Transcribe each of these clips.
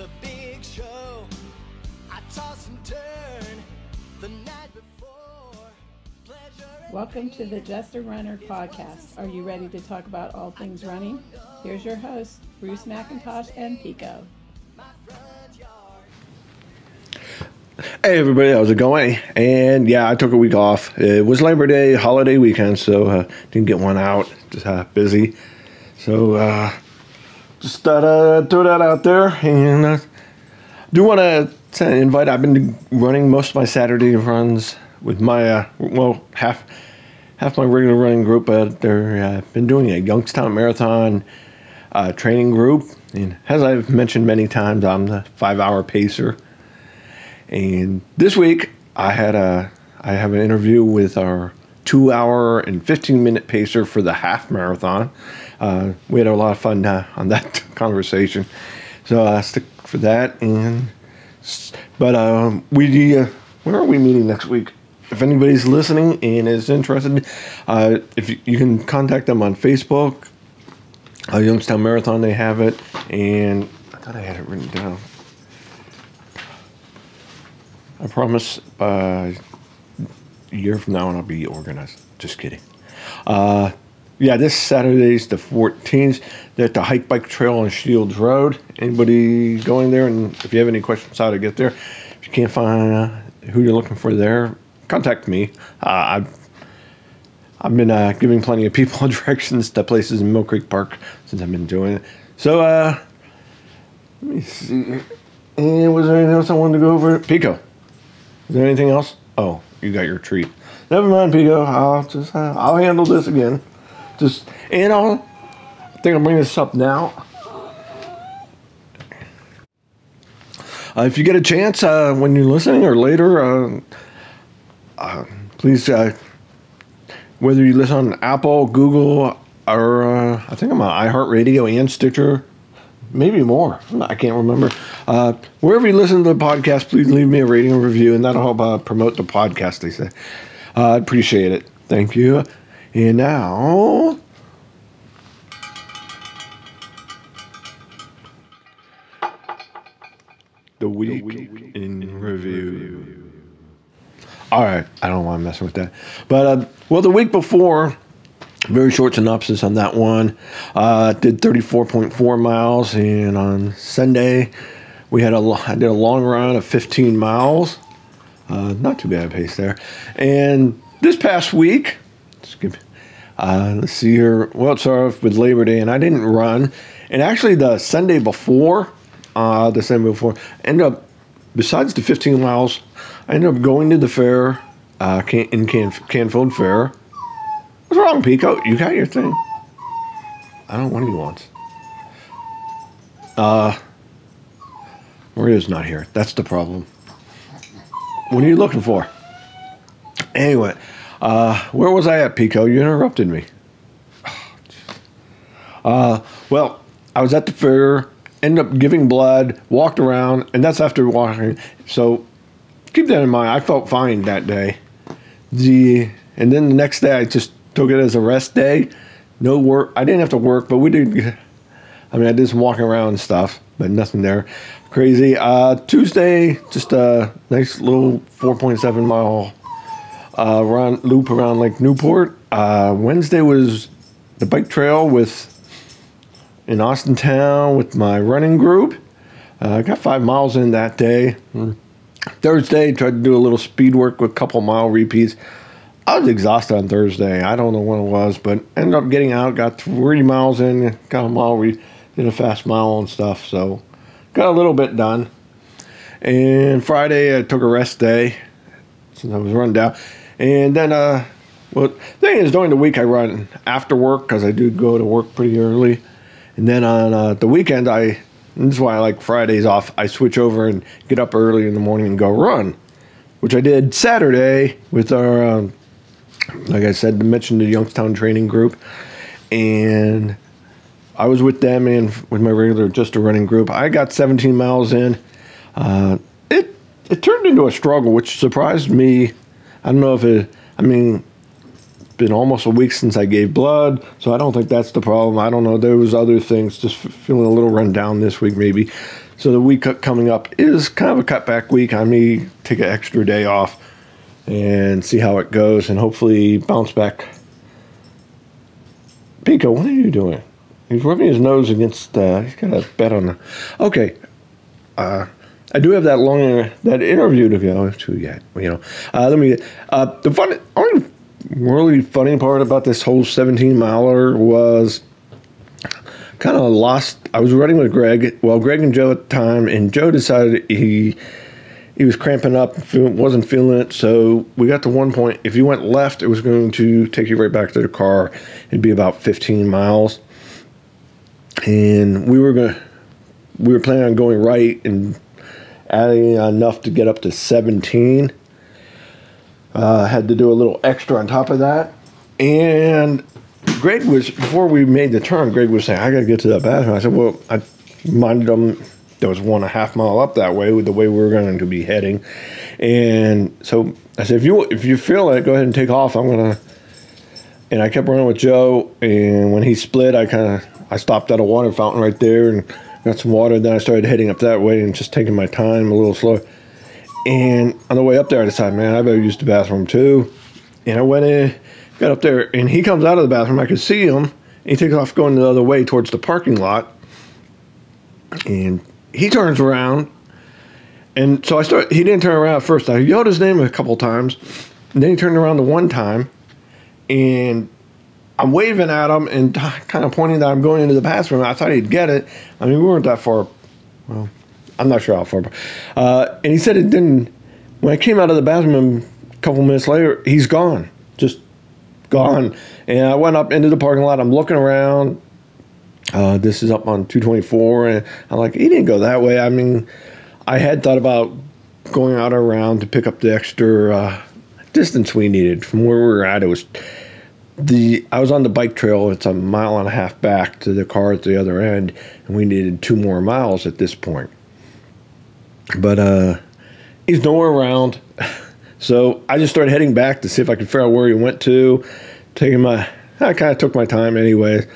The big show. I toss and turn the night before. Pleasure Welcome to the Just a Runner podcast. Are you ready to talk about all things running? Here's your host, Bruce McIntosh and Pico. Hey everybody, how's it going? And yeah, I took a week off. It was Labor Day holiday weekend, so uh, didn't get one out. Just uh, busy. So uh, just thought uh, throw that out there, and uh, do want to invite. I've been running most of my Saturday runs with my uh, well half half my regular running group. They're uh, been doing a Youngstown Marathon uh, training group, and as I've mentioned many times, I'm the five hour pacer. And this week, I had a I have an interview with our two hour and fifteen minute pacer for the half marathon. Uh, we had a lot of fun uh, on that conversation, so I stick for that. And but um, we uh, where are we meeting next week? If anybody's listening and is interested, uh, if you, you can contact them on Facebook, uh, Youngstown Marathon, they have it, and I thought I had it written down. I promise uh, a year from now I'll be organized. Just kidding. Yeah, this Saturday's the 14th. They're at the Hike Bike Trail on Shields Road. Anybody going there? And if you have any questions how to get there, if you can't find uh, who you're looking for there, contact me. Uh, I've I've been uh, giving plenty of people directions to places in Mill Creek Park since I've been doing it. So, uh, let me see. And was there anything else I wanted to go over? Pico. Is there anything else? Oh, you got your treat. Never mind, Pico. I'll just uh, I'll handle this again. Just you I'll I think I'll bring this up now. Uh, if you get a chance uh, when you're listening or later, uh, uh, please, uh, whether you listen on Apple, Google, or uh, I think I'm on iHeartRadio and Stitcher, maybe more. I can't remember. Uh, wherever you listen to the podcast, please leave me a rating and review, and that'll help uh, promote the podcast. They say, uh, I appreciate it. Thank you. And now, the week, in review. All right, I don't want to mess with that, but uh, well, the week before very short synopsis on that one. Uh, did 34.4 miles, and on Sunday we had a I did a long run of 15 miles. Uh, not too bad pace there. And this past week, skip, uh, let's see here. Well, it started off with Labor Day, and I didn't run. And actually, the Sunday before, uh, the Sunday before, ended up besides the 15 miles, I ended up going to the fair uh, Can- in Can- Canfield Fair. What's wrong, Pico? You got your thing. I don't want you once. Uh, Maria's not here. That's the problem. What are you looking for? Anyway, uh, where was I at, Pico? You interrupted me. Uh, well, I was at the fair, ended up giving blood, walked around, and that's after walking. So keep that in mind. I felt fine that day. The and then the next day I just took it as a rest day. No work. I didn't have to work, but we did. I mean, I did some walking around and stuff, but nothing there crazy. Uh, Tuesday, just a nice little 4.7 mile uh, run loop around Lake Newport. Uh, Wednesday was the bike trail with in Austintown with my running group. Uh, I got five miles in that day. Thursday, tried to do a little speed work with a couple mile repeats. I was exhausted on Thursday. I don't know when it was, but ended up getting out, got 30 miles in, got a mile, re- did a fast mile and stuff. So got a little bit done. And Friday, I took a rest day since I was run down. And then, uh, well, thing is, during the week I run after work because I do go to work pretty early. And then on uh, the weekend, I this is why I like Fridays off. I switch over and get up early in the morning and go run, which I did Saturday with our, um, like I said, mentioned the Youngstown training group, and I was with them and with my regular just a running group. I got 17 miles in. Uh, it it turned into a struggle, which surprised me. I don't know if it. I mean, it's been almost a week since I gave blood, so I don't think that's the problem. I don't know. There was other things, just feeling a little run down this week, maybe. So the week coming up is kind of a cutback week. I may take an extra day off and see how it goes, and hopefully bounce back. Pico, what are you doing? He's rubbing his nose against. Uh, he's got a bet on the. Okay, uh, I do have that long that interview to go to yet. You know, uh, let me. Uh, the fun, only really funny part about this whole 17 miler was kind of lost. I was running with Greg. Well, Greg and Joe at the time, and Joe decided he he was cramping up, wasn't feeling it. So we got to one point. If you went left, it was going to take you right back to the car. It'd be about 15 miles, and we were going. We were planning on going right and adding enough to get up to 17. Uh, had to do a little extra on top of that, and Greg was before we made the turn. Greg was saying, "I got to get to that bathroom." I said, "Well, I minded them. There was one and a half mile up that way with the way we were going to be heading, and so I said, if you if you feel it, go ahead and take off. I'm gonna." And I kept running with Joe, and when he split, I kind of I stopped at a water fountain right there and got some water. Then I started heading up that way and just taking my time a little slower. And on the way up there, I decided, man, I better use the bathroom too. And I went in got up there, and he comes out of the bathroom. I could see him. he takes off going the other way towards the parking lot. And he turns around. And so I start, he didn't turn around first. I yelled his name a couple times. And then he turned around the one time. And I'm waving at him and kind of pointing that I'm going into the bathroom. I thought he'd get it. I mean, we weren't that far. Well, I'm not sure how far. Uh, and he said it didn't. When I came out of the bathroom a couple minutes later, he's gone. Just gone. And I went up into the parking lot. I'm looking around. Uh, this is up on 224, and I'm like, he didn't go that way. I mean, I had thought about going out around to pick up the extra uh, distance we needed from where we were at. It was the I was on the bike trail. It's a mile and a half back to the car at the other end, and we needed two more miles at this point. But uh, he's nowhere around. So I just started heading back to see if I could figure out where he went to. Taking my, I kind of took my time anyway,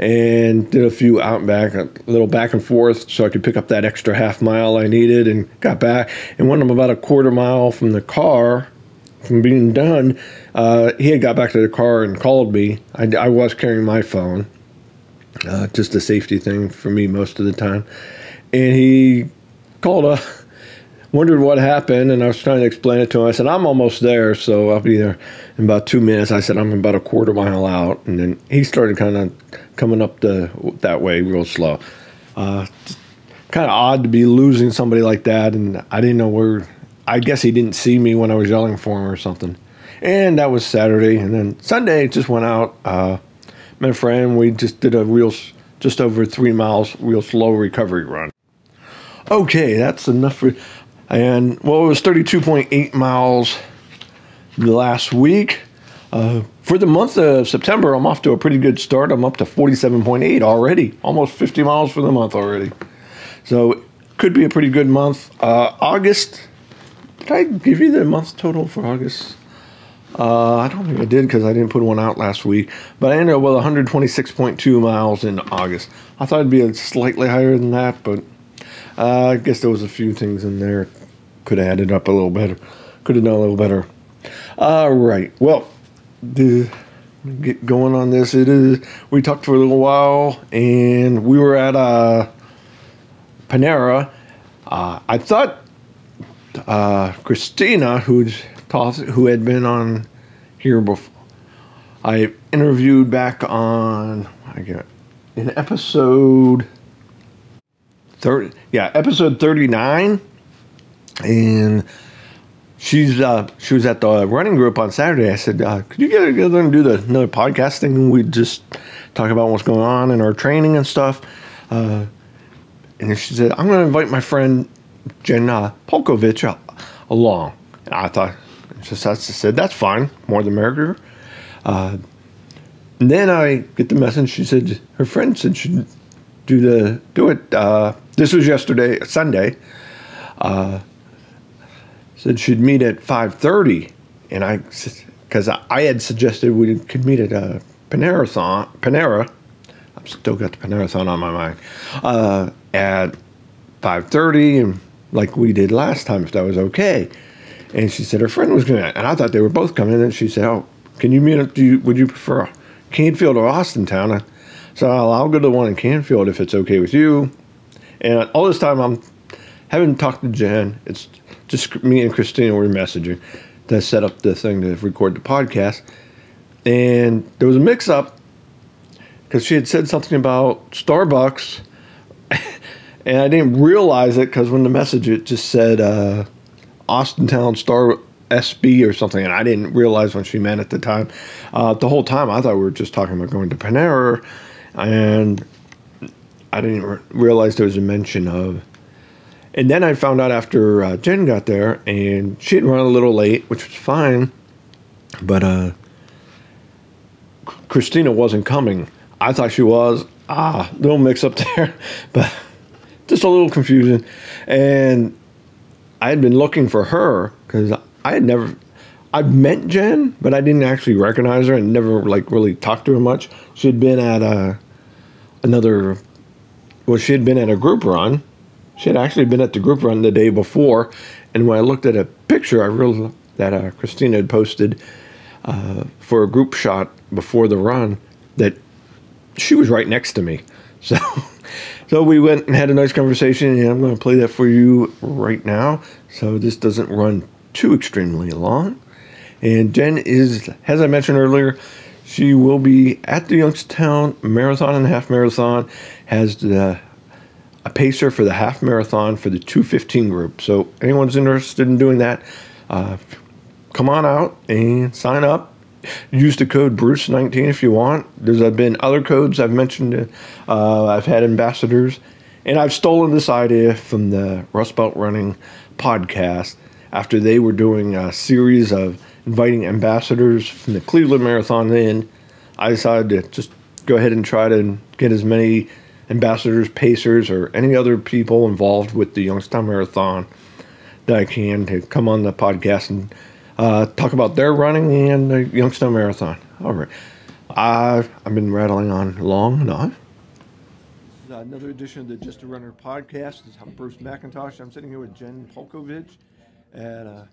and did a few out and back, a little back and forth, so I could pick up that extra half mile I needed, and got back. And when I'm about a quarter mile from the car, from being done, uh, he had got back to the car and called me. I, I was carrying my phone, uh, just a safety thing for me most of the time, and he called a wondered what happened, and I was trying to explain it to him. I said, I'm almost there, so I'll be there in about two minutes. I said, I'm about a quarter mile out. And then he started kind of coming up the that way real slow. Uh, kind of odd to be losing somebody like that, and I didn't know where. I guess he didn't see me when I was yelling for him or something. And that was Saturday, and then Sunday just went out. Uh, a friend. We just did a real, just over three miles, real slow recovery run. Okay, that's enough for. And well, it was 32.8 miles last week. Uh, for the month of September, I'm off to a pretty good start. I'm up to 47.8 already, almost 50 miles for the month already. So could be a pretty good month. Uh, August, did I give you the month total for August? Uh, I don't think I did because I didn't put one out last week. But I ended up with 126.2 miles in August. I thought it'd be slightly higher than that, but uh, I guess there was a few things in there could have added up a little better. Could have done a little better. All right. Well, the get going on this. It is. We talked for a little while, and we were at uh, Panera. Uh, I thought uh, Christina, who's taught, who had been on here before, I interviewed back on I get in episode 30 yeah episode 39 and she's uh she was at the running group on saturday. I said uh, could you get together and do the another podcast thing? And we just talk about what's going on in our training and stuff. Uh, and she said i'm going to invite my friend jenna Polkovitch along and i thought just I said that's fine more the merrier uh, and then i get the message she said her friend said she'd do the do it uh, this was yesterday, Sunday. Uh, said she'd meet at five thirty, and I because I had suggested we could meet at a Panera Panera. I've still got the Panera on my mind. Uh, at 5:30 and like we did last time if that was okay. And she said her friend was going to and I thought they were both coming and she said, "Oh, can you meet up do you would you prefer Canfield or Austintown?" I- So I'll, I'll go to the one in Canfield if it's okay with you. And all this time I'm haven't talked to Jenn. It's just me and Christina were messaging to set up the thing to record the podcast. And there was a mix up because she had said something about Starbucks. And I didn't realize it because when the message it just said uh, Austintown Star SB or something, and I didn't realize what she meant at the time. Uh, the whole time I thought we were just talking about going to Panera, and I didn't re- realize there was a mention of. And then I found out after uh, Jenn got there, and she had run a little late, which was fine, but uh, Christina wasn't coming. I thought she was. Ah, little mix up there, but just a little confusion. And I had been looking for her because I had never. I'd met Jenn, but I didn't actually recognize her and never like really talked to her much. She had been at a another. Well, she had been at a group run. She had actually been at the group run the day before, and when I looked at a picture, I realized that uh, Christina had posted uh, for a group shot before the run that she was right next to me. So, so we went and had a nice conversation, and I'm going to play that for you right now. So this doesn't run too extremely long. And Jenn is, as I mentioned earlier, she will be at the Youngstown Marathon and Half Marathon. Has the a pacer for the half marathon for the 215 group. So anyone's interested in doing that, uh, come on out and sign up. Use the code Bruce19 if you want. There's been other codes I've mentioned. Uh, I've had ambassadors, and I've stolen this idea from the Rust Belt Running podcast after they were doing a series of inviting ambassadors from the Cleveland Marathon in. I decided to just go ahead and try to get as many ambassadors, pacers, or any other people involved with the Youngstown Marathon that I can to come on the podcast and uh, talk about their running and the Youngstown Marathon. All right. I've, I've been rattling on long enough. Another edition of the Just a Runner podcast. This is Bruce McIntosh. I'm sitting here with Jenn Polkovitch. And uh,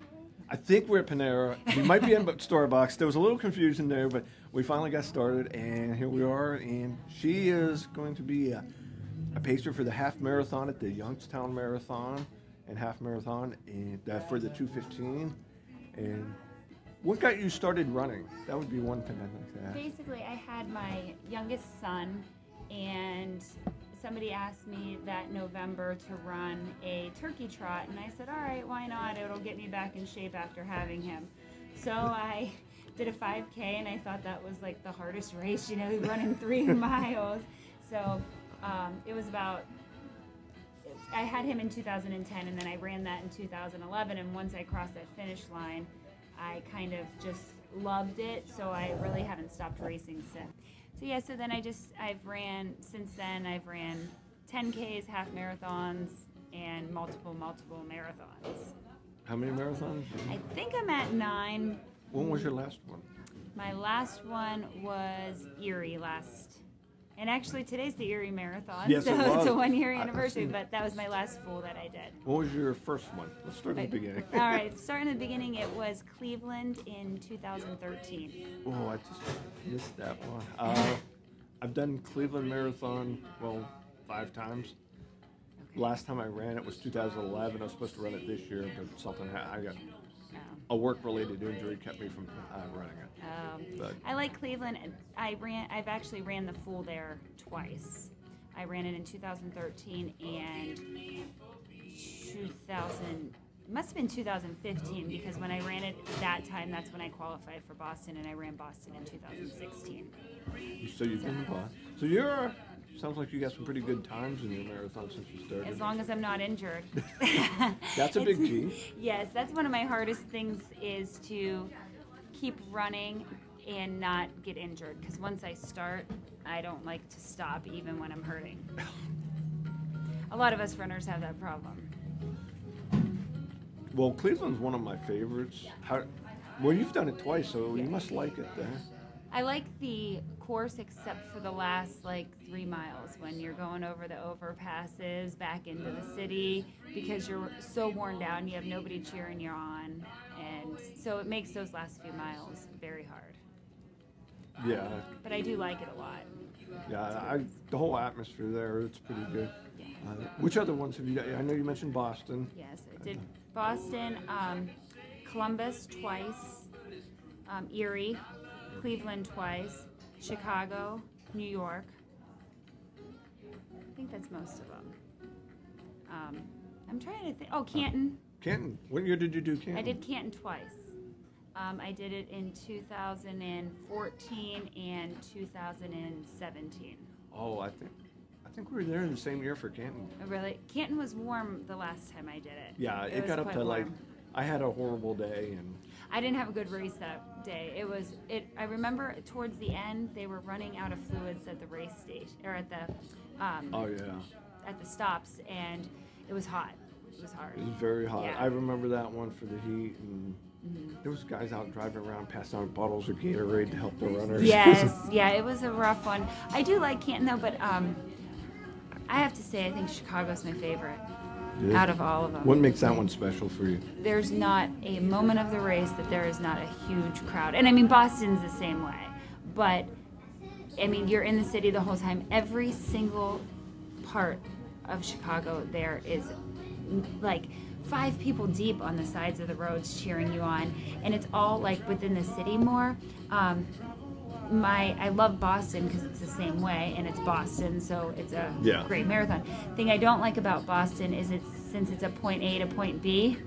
I think we're at Panera. We might be in Starbucks. There was a little confusion there, but we finally got started, and here we are. And she is going to be a, a pacer for the half marathon at the Youngstown Marathon and half marathon and uh, for the 215. And what got you started running? That would be one thing I'd like to ask. Basically, I had my youngest son, and somebody asked me that November to run a turkey trot, and I said, all right, why not? It'll get me back in shape after having him. So I did a 5K, and I thought that was like the hardest race, you know, running three miles. So um, it was about I had him in 2010, and then I ran that in 2011. And once I crossed that finish line, I kind of just loved it. So I really haven't stopped racing since. So yeah, so then I just I've ran since then. I've ran 10ks, half marathons, and multiple multiple marathons. How many marathons? I think I'm at nine. When was your last one? My last one was Erie last. And actually, today's the Erie Marathon, Yes, so it it's a one-year I- I've anniversary. seen it. But that was my last full that I did. What was your first one? Let's start at the beginning. All right, starting at the beginning, it was Cleveland in 2013. Oh, I just missed that one. Uh, I've done Cleveland Marathon, well, five times. Last time I ran it was 2011. I was supposed to run it this year, but something ha- I got Um, a work-related injury kept me from uh, running it. Um, But I like Cleveland. I ran. I've actually ran the full there twice. I ran it in 2013 and 2000. It must have been 2015 because when I ran it that time, that's when I qualified for Boston, and I ran Boston in 2016. so you've been uh, so you're sounds like you got some pretty good times in your marathon since you started. As long as I'm not injured. That's a big G. Yes, that's one of my hardest things is to keep running and not get injured. Because once I start, I don't like to stop even when I'm hurting. A lot of us runners have that problem. Well, Cleveland's one of my favorites. How, well, you've done it twice, so you must like it then. I like the course except for the last like three miles when you're going over the overpasses back into the city because you're so worn down, you have nobody cheering you on. And so it makes those last few miles very hard. Yeah, But I do like it a lot. yeah. I, the whole atmosphere there, it's pretty good. Uh, which other ones have you? I know you mentioned Boston. Yes, I did Boston, um, Columbus twice, um, Erie, Cleveland twice, Chicago, New York. I think that's most of them. Um, I'm trying to think. Oh, Canton. Canton. What year did you do Canton? I did Canton twice. Um, I did it in 2014 and 2017. Oh, I think I think we were there in the same year for Canton. I really, Canton was warm the last time I did it. Yeah, it, was got up to like. I had a horrible day and I didn't have a good race that day. It was it. I remember towards the end they were running out of fluids at the race station or at the um, oh yeah, at the stops, and it was hot. It was hard. it was very hot. Yeah. I remember that one for the heat and there was guys out driving around passing out bottles of Gatorade to help the runners. Yes, yeah, it was a rough one. I do like Canton though, but um, I have to say I think Chicago's my favorite Yeah. out of all of them. what makes that one special for you? there's not a moment of the race that there is not a huge crowd. And I mean, Boston's the same way. But, I mean, you're in the city the whole time. Every single part of Chicago there is like five people deep on the sides of the roads cheering you on. And it's all like within the city more. Um, my I love Boston because it's the same way and it's Boston, so it's a Yeah. great marathon. Thing I don't like about Boston is it's since it's a point A to point B,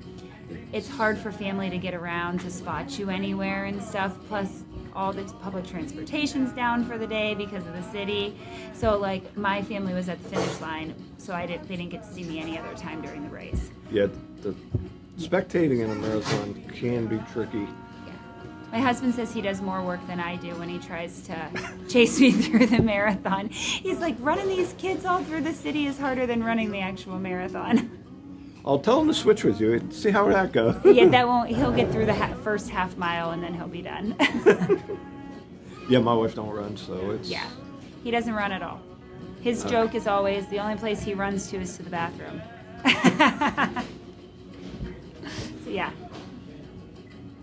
it's hard for family to get around to spot you anywhere and stuff. Plus, all the public transportation's down for the day because of the city. So, like, my family was at the finish line, so I didn't. They didn't get to see me any other time during the race. Yeah, the, spectating in a marathon can be tricky. Yeah. My husband says he does more work than I do when he tries to chase me through the marathon. He's like, running these kids all through the city is harder than running the actual marathon. I'll tell him to switch with you and see how that goes. yeah, that won't. He'll get through the ha- first half mile and then he'll be done. yeah, my wife don't run, so it's Yeah, he doesn't run at all. His Uh. joke is always the only place he runs to is to the bathroom. so yeah,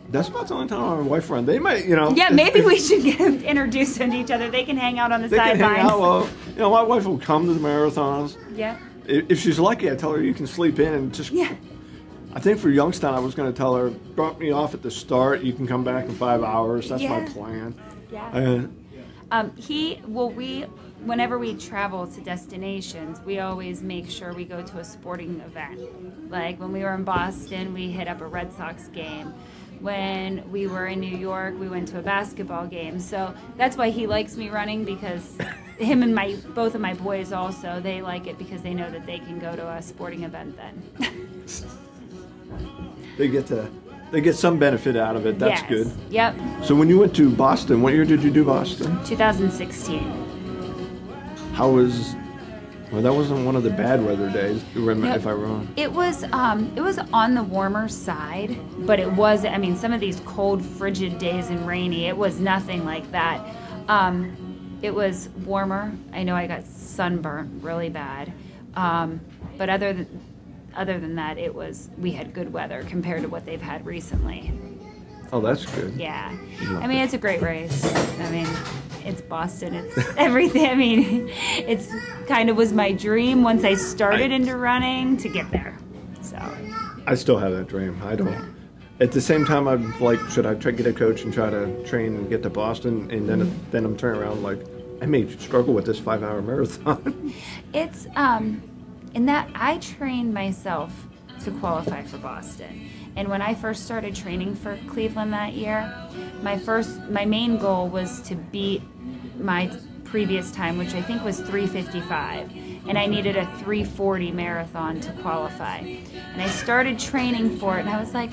That's about the only time my wife run. They might, you know. yeah. if- Maybe if we should get him introduced them to each other. They can hang out on the sidelines. They can sidelines. hang out. Well, you know, my wife will come to the marathons. yeah, If she's lucky, I tell her you can sleep in and just. yeah. I think for Youngstown, I was going to tell her drop me off at the start. You can come back in five hours. That's my Yeah. plan. Yeah. Uh, Um, he well, we whenever we travel to destinations, we always make sure we go to a sporting event. Like when we were in Boston, we hit up a Red Sox game. When we were in New York, we went to a basketball game. So that's why he likes me running because him and my both of my boys also they like it because they know that they can go to a sporting event then. they get to, they get some benefit out of it. That's Yes. good. Yep. So when you went to Boston, what year did you do Boston? 2016. How was? Well, that wasn't one of the bad weather days, if I'm wrong. It was um, it was on the warmer side, but it was. I mean, some of these cold, frigid days and rainy. It was nothing like that. Um, it was warmer. I know I got sunburned really bad, um, but other than other than that, it was. We had good weather compared to what they've had recently. Oh, that's good. Yeah, I mean it's a great race. I mean, it's Boston. It's everything. I mean, it's kind of was my dream once I started I- into running to get there. So. I still have that dream. I don't. At the same time, I'm like, should I try get a coach and try to train and get to Boston? And then, then I'm turning around like, I may struggle with this five-hour marathon. It's um, in that I trained myself to qualify for Boston. And when I first started training for Cleveland that year, my first, my main goal was to beat my previous time, which I think was 355. And I needed a 340 marathon to qualify. And I started training for it, and I was like,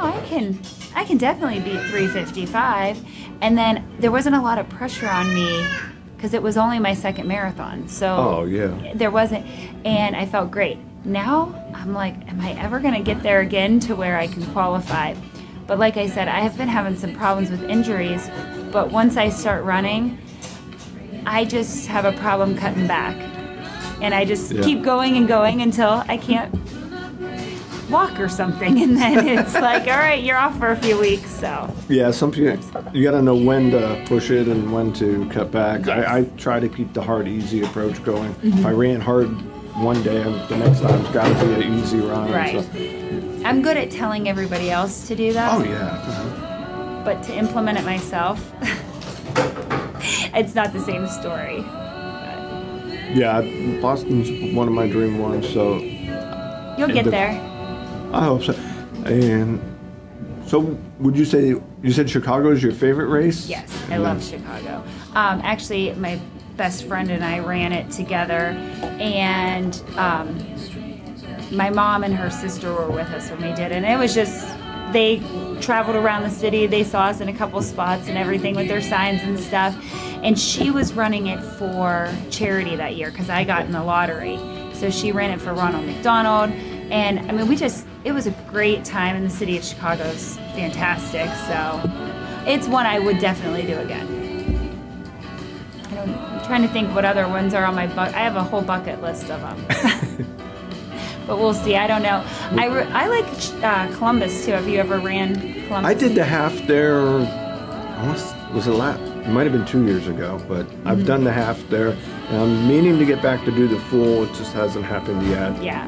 oh, I can, I can definitely beat 355. And then there wasn't a lot of pressure on me because it was only my second marathon. So Oh, yeah. there wasn't, and I felt great. Now I'm like, am I ever going to get there again to where I can qualify? But like I said, I have been having some problems with injuries. But once I start running, I just have a problem cutting back. And I just Yeah. keep going and going until I can't walk or something. And then it's like, all right, you're off for a few weeks. So, Yeah, some people you got to know when to push it and when to cut back. Yes. I, I try to keep the hard, easy approach going. Mm-hmm. If I ran hard one day, the next time's got to be an easy run. right. so- I'm good at telling everybody else to do that. Oh yeah. But to implement it myself, it's not the same story. Yeah, Boston's one of my dream ones, so You'll get the- there. I hope so. And so, would you say you said Chicago is your favorite race? Yes, I And love then- Chicago. Um, actually, my best friend and I ran it together, and um, my mom and her sister were with us when we did. And it was just, they traveled around the city, they saw us in a couple spots and everything with their signs and stuff. And she was running it for charity that year because I got in the lottery. So she ran it for Ronald McDonald. And I mean, we just, it was a great time in the city of Chicago. It's fantastic. So it's one I would definitely do again. I don't, I'm trying to think what other ones are on my bucket. I have a whole bucket list of them. but we'll see. I don't know. I, re- I like uh, Columbus too. Have you ever ran Columbus? I did the half there. Almost, was, was it last? It might have been two years ago, but Mm-hmm. I've done the half there. And I'm meaning to get back to do the full. It just hasn't happened yet. Yeah.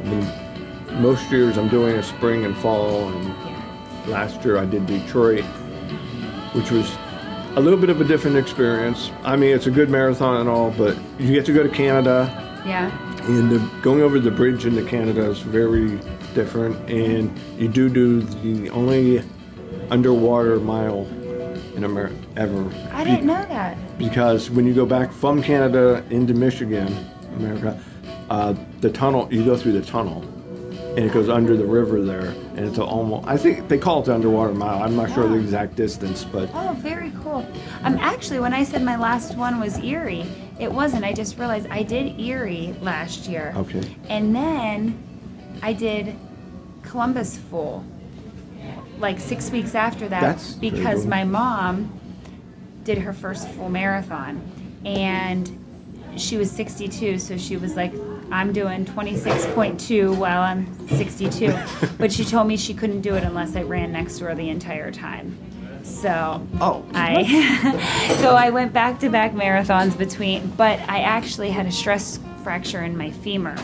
I mean, most years I'm doing a spring and fall, and Yeah. last year I did Detroit, which was a little bit of a different experience. I mean, it's a good marathon and all, but you get to go to Canada, Yeah. and the, going over the bridge into Canada is very different. And you do do the only underwater mile in America ever. I didn't know that. Because when you go back from Canada into Michigan, America, uh, the tunnel you go through the tunnel, and it goes under the river there, and it's almost. I think they call it the underwater mile. I'm not sure the exact distance, but Oh, very cool. Um, actually, when I said my last one was Erie, it wasn't. I just realized I did Erie last year. Okay. And then I did Columbus full, like six weeks after that, That's because my mom did her first full marathon, and she was 62, so she was like, I'm doing 26.2 while I'm 62. but she told me she couldn't do it unless I ran next to her the entire time. So Oh, I so I went back to back marathons between, but I actually had a stress fracture in my femur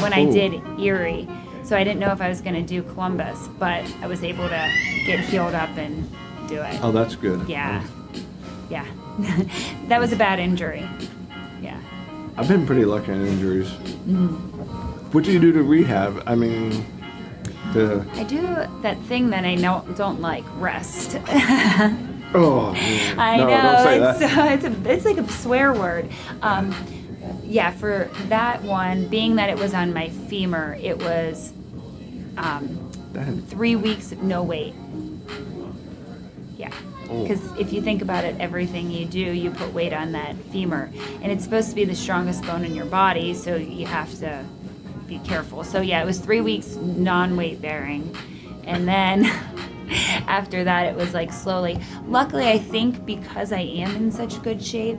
when I Ooh. did Erie. So I didn't know if I was going to do Columbus, but I was able to get healed up and do it. oh, that's good. Yeah. Yeah. that was a bad injury. I've been pretty lucky on injuries. Mm-hmm. What do you do to rehab? I mean, the I do that thing that I know, don't like, rest. oh, man. I no, know it's it's, a, it's like a swear word. Um, yeah, for that one, being that it was on my femur, it was um, three weeks no weight. Yeah. Because if you think about it, everything you do, you put weight on that femur, and it's supposed to be the strongest bone in your body, so you have to be careful. So yeah, it was three weeks non-weight bearing, and then after that, it was like slowly. Luckily, I think because I am in such good shape,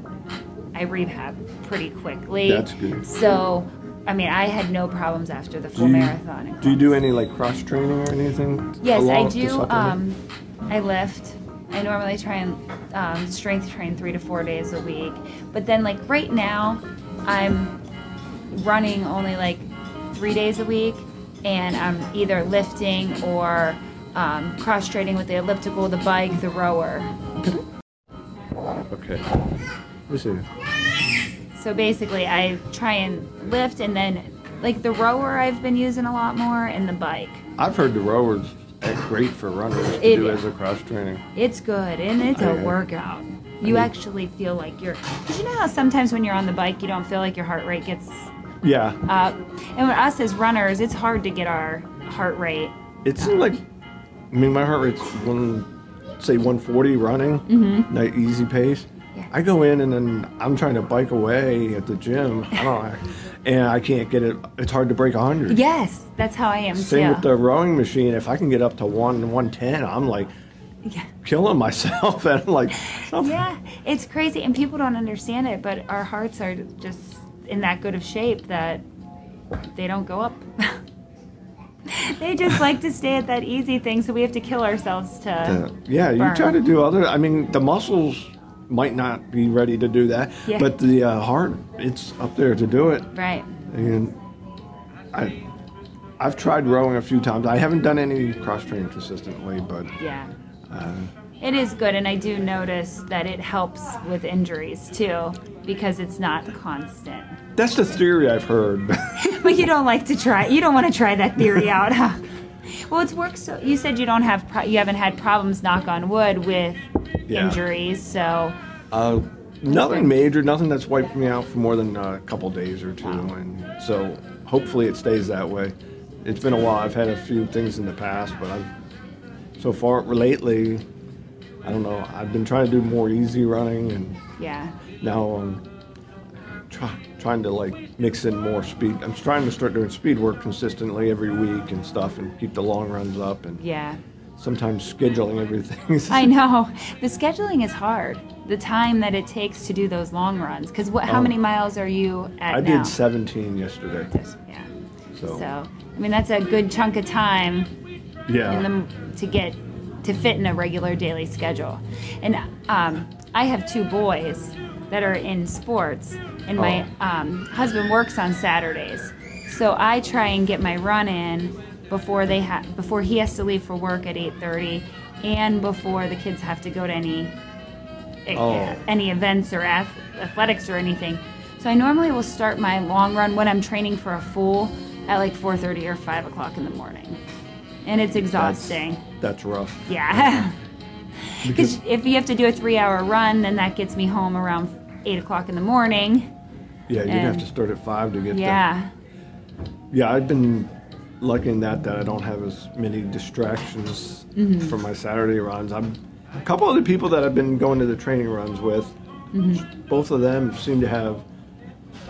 I rehab pretty quickly. That's good. So. I mean, I had no problems after the full Do you- marathon. Do you do any like cross training or anything? Yes, I do. Um, I lift. I normally try and um, strength train three to four days a week. But then, like right now, I'm running only like three days a week, and I'm either lifting or um, cross training with the elliptical, the bike, the rower. Okay. Let me see. So basically, I try and lift, and then like the rower, I've been using a lot more, and the bike. I've heard the rowers are great for runners to It- do as a cross training. It's good and it's a Okay. workout. You actually feel like you're. Did you know how sometimes when you're on the bike, you don't feel like your heart rate gets Yeah, up? And with us as runners, it's hard to get our heart rate. it's like, I mean, my heart rate's one, say 140 running, mm-hmm. easy pace. Yeah. I go in and then I'm trying to bike away at the gym. I don't and I can't get it. It's hard to break 100. Yes, that's how I am Same too. with the rowing machine. If I can get up to one 110, I'm like, Yeah. killing myself, and I'm like, something- Yeah, it's crazy, and people don't understand it, but our hearts are just in that good of shape that they don't go up. they just like to stay at that easy thing, so we have to kill ourselves to. Yeah, you try to do other. I mean, the muscles might not be ready to do that, Yeah. but the uh, heart, it's up there to do it. Right. And I, I've tried rowing a few times. I haven't done any cross training consistently, but Yeah. uh, It is good, and I do notice that it helps with injuries too, because it's not constant. that's the theory I've heard. But you don't like to try. You don't want to try that theory out, huh? Well, it's worked. So you said you don't have. Pro- you haven't had problems. Knock on wood with Yeah. injuries. So uh, nothing major, nothing that's wiped me out for more than a couple days or two, and so hopefully it stays that way. It's been a while. I've had a few things in the past, but I've so far lately. I don't know. I've been trying to do more easy running, and yeah. now I'm try, trying to like mix in more speed. I'm trying to start doing speed work consistently every week and stuff, and keep the long runs up, and Yeah. Sometimes scheduling everything. I know. The scheduling is hard. The time that it takes to do those long runs. Because what? How Oh. many miles are you at I now? did 17 yesterday, Yeah. so, So I mean that's a good chunk of time yeah. in the, to get to fit in a regular daily schedule. And um, I have two boys that are in sports, and my Oh. um, husband works on Saturdays, so I try and get my run in before they ha- before he has to leave for work at eight thirty, and before the kids have to go to any eh, Oh. any events or ath- athletics or anything. So I normally will start my long run when I'm training for a full at like 4:30 or 5 o'clock in the morning, and it's exhausting. That's rough. Yeah. Because if you have to do a three hour run, then that gets me home around eight o'clock in the morning. yeah, you'd have to start at five to get there. Yeah. Yeah, I've been lucky in that that I don't have as many distractions Mm-hmm. for my Saturday runs. I'm a couple of the people that I've been going to the training runs with. Mm-hmm. Both of them seem to have.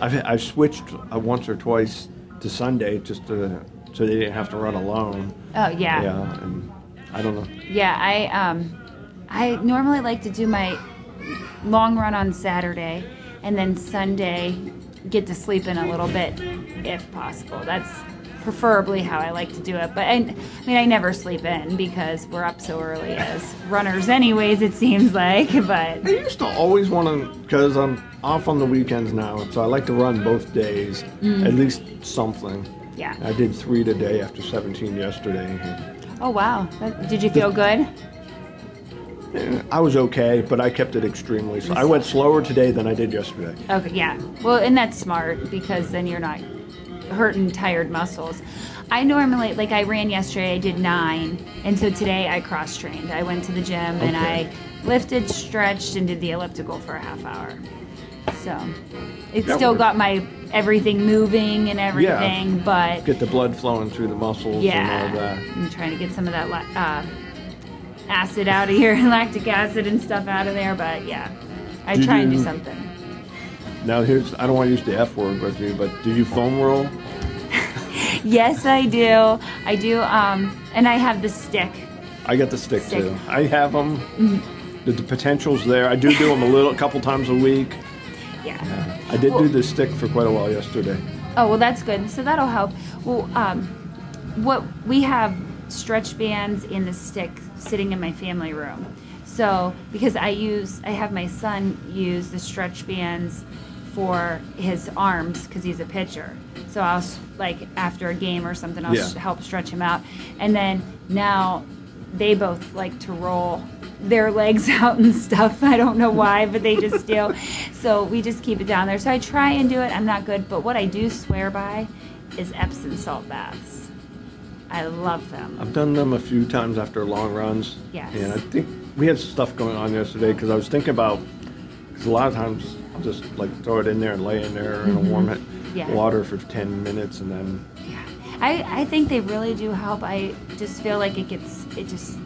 I've I've switched uh, once or twice to Sunday just to so they didn't have to run alone. Oh yeah. Yeah, and I don't know. Yeah, I um I normally like to do my long run on Saturday and then Sunday get to sleep in a little bit if possible. That's preferably how I like to do it. But I, I mean I never sleep in because we're up so early as runners anyways it seems like, but I used to always want to, because I'm off on the weekends now, so I like to run both days, Mm. at least something. yeah. I did three today after 17 yesterday. Oh wow. That- Did you feel good? I was okay, but I kept it extremely slow. I went slower today than I did yesterday. Okay, yeah. Well, and that's smart because then you're not hurting tired muscles. I normally, like, I ran yesterday, I did nine, and so today I cross trained. I went to the gym and I lifted, stretched, and did the elliptical for a half hour. So it That still works. got my everything moving and everything, yeah. but Get the blood flowing through the muscles yeah, and all that. I'm trying to get some of that uh, acid out of here, lactic acid and stuff out of there. But yeah, I Did try and do something. Now here's I don't want to use the F word with you, but do you foam roll? Yes, I do. I do. Um, and I have the stick. I get the stick, Stick. too. I have them. Mm-hmm. The, the potential's there. I do do them a little, a couple times a week. Yeah. I did Well- do the stick for quite a while yesterday. Oh well, that's good. So that'll help. Well, um, what we have stretch bands in the stick sitting in my family room. So because I use, I have my son use the stretch bands for his arms because he's a pitcher. So I'll like after a game or something, I'll Yeah. sh- help stretch him out. And then now they both like to roll their legs out and stuff. I don't know why, but they just do. So we just keep it down there. So I try and do it. I'm not good, but what I do swear by is Epsom salt baths. I love them. I've done them a few times after long runs. Yes. And I think we had stuff going on yesterday because I was thinking about, because a lot of times just like throw it in there and lay in there in a warm it- Mm-hmm. Yeah. water for 10 minutes and then, Yeah. I, I think they really do help. I just feel like it gets, it just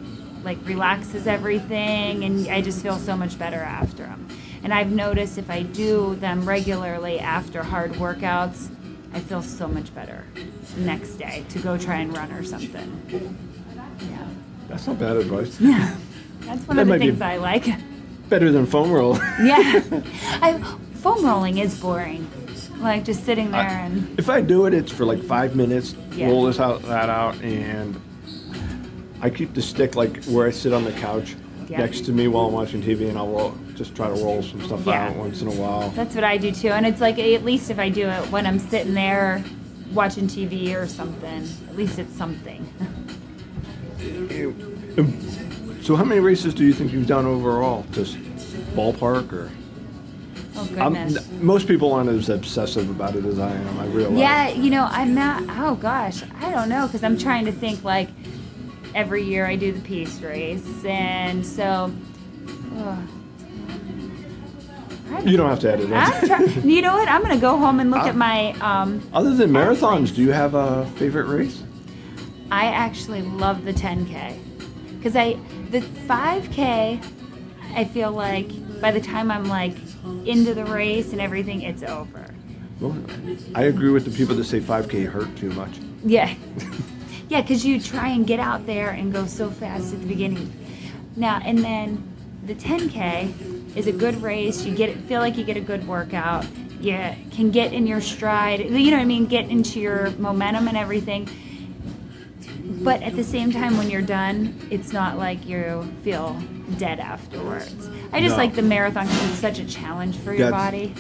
like relaxes everything and I just feel so much better after them. And I've noticed if I do them regularly after hard workouts, I feel so much better the next day to go try and run or something. Yeah. that's not bad advice. Yeah. That's one That of the might be- things I like. Better than foam roll. yeah, foam I, foam rolling is boring. Like just sitting there I- and If I do it, it's for like five minutes. Yeah. Roll this out, that out, and I keep the stick like where I sit on the couch Yeah. next to me while I'm watching TV, and I'll roll, just try to roll some stuff Yeah. out once in a while. that's what I do too. And it's like at least if I do it when I'm sitting there watching TV or something, at least it's something. So, how many races do you think you've done overall? Just ballpark, or Oh I'm, goodness. most people aren't as obsessive about it as I am. I realize. Yeah, you know, I'm not. Oh gosh, I don't know because I'm trying to think like every year I do the peace race, and so. I'm- You don't have to edit it. I'm try- you know what? I'm gonna go home and look Uh, at my. Um, Other than marathons, do you have a favorite race? I actually love the 10k because I the 5k. I feel like by the time I'm like into the race and everything, it's over. Well, I agree with the people that say 5K hurt too much. Yeah. yeah, because you try and get out there and go so fast at the beginning. Now, and then the 10K is a good race. You get feel like you get a good workout. You can get in your stride. You know what I mean? Get into your momentum and everything. But at the same time, when you're done, it's not like you feel dead afterwards. I just No. like the marathon because it's such a challenge for your That's- body.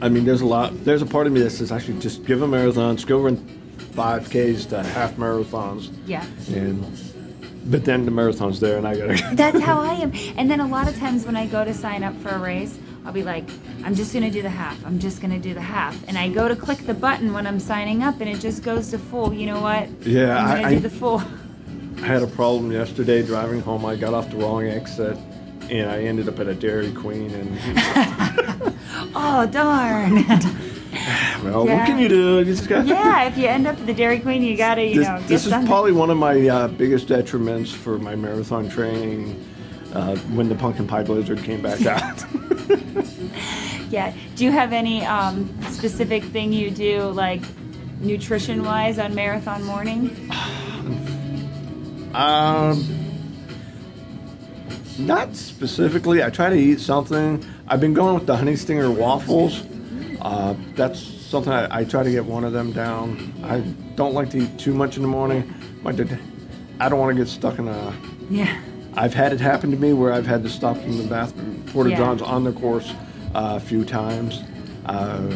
I mean, there's a lot. There's a part of me that says I should just give a marathon, just go run 5Ks to half marathons, yeah. and but then the marathon's there, and I gotta. That's how I am. And then a lot of times when I go to sign up for a race, I'll be like, I'm just gonna do the half. I'm just gonna do the half. And I go to click the button when I'm signing up, and it just goes to full. You know what? Yeah, I'm gonna I- do the full. I had a problem yesterday driving home. I got off the wrong exit, and I ended up at a Dairy Queen. And Oh darn! well, Yeah. what can you do? You just got. yeah, if you end up at the Dairy Queen, you gotta, you This, know, get this is something. probably one of my uh, biggest detriments for my marathon training. Uh, when the pumpkin pie blizzard came back out. yeah. Do you have any um, specific thing you do, like nutrition-wise, on marathon morning? Um, not specifically. I try to eat something. I've been going with the honey stinger waffles. Uh, that's something I, I try to get one of them down. I don't like to eat too much in the morning. My, I don't want to get stuck in a. Yeah. I've had it happen to me where I've had to stop in the bathroom, porta Yeah. johns on the course uh, a few times, uh,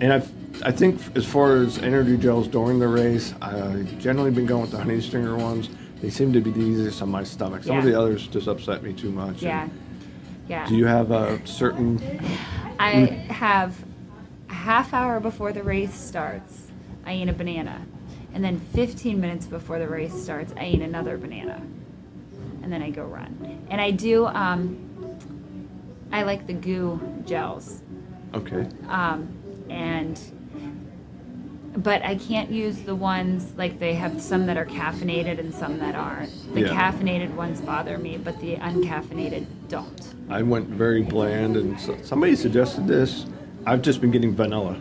and I've. I think as far as energy gels during the race, I've generally been going with the honey stinger ones. They seem to be the easiest on my stomach. Some of the others just upset me too much. Yeah. Yeah. Do you have a certain? I have a half hour before the race starts, I eat a banana. And then 15 minutes before the race starts, I eat another banana. And then I go run. And I do, um, I like the GU gels. Okay. Um, and, but I can't use the ones, like they have some that are caffeinated and some that aren't. The Yeah. caffeinated ones bother me, but the uncaffeinated don't. I went very bland, and so, somebody suggested this. I've just been getting vanilla,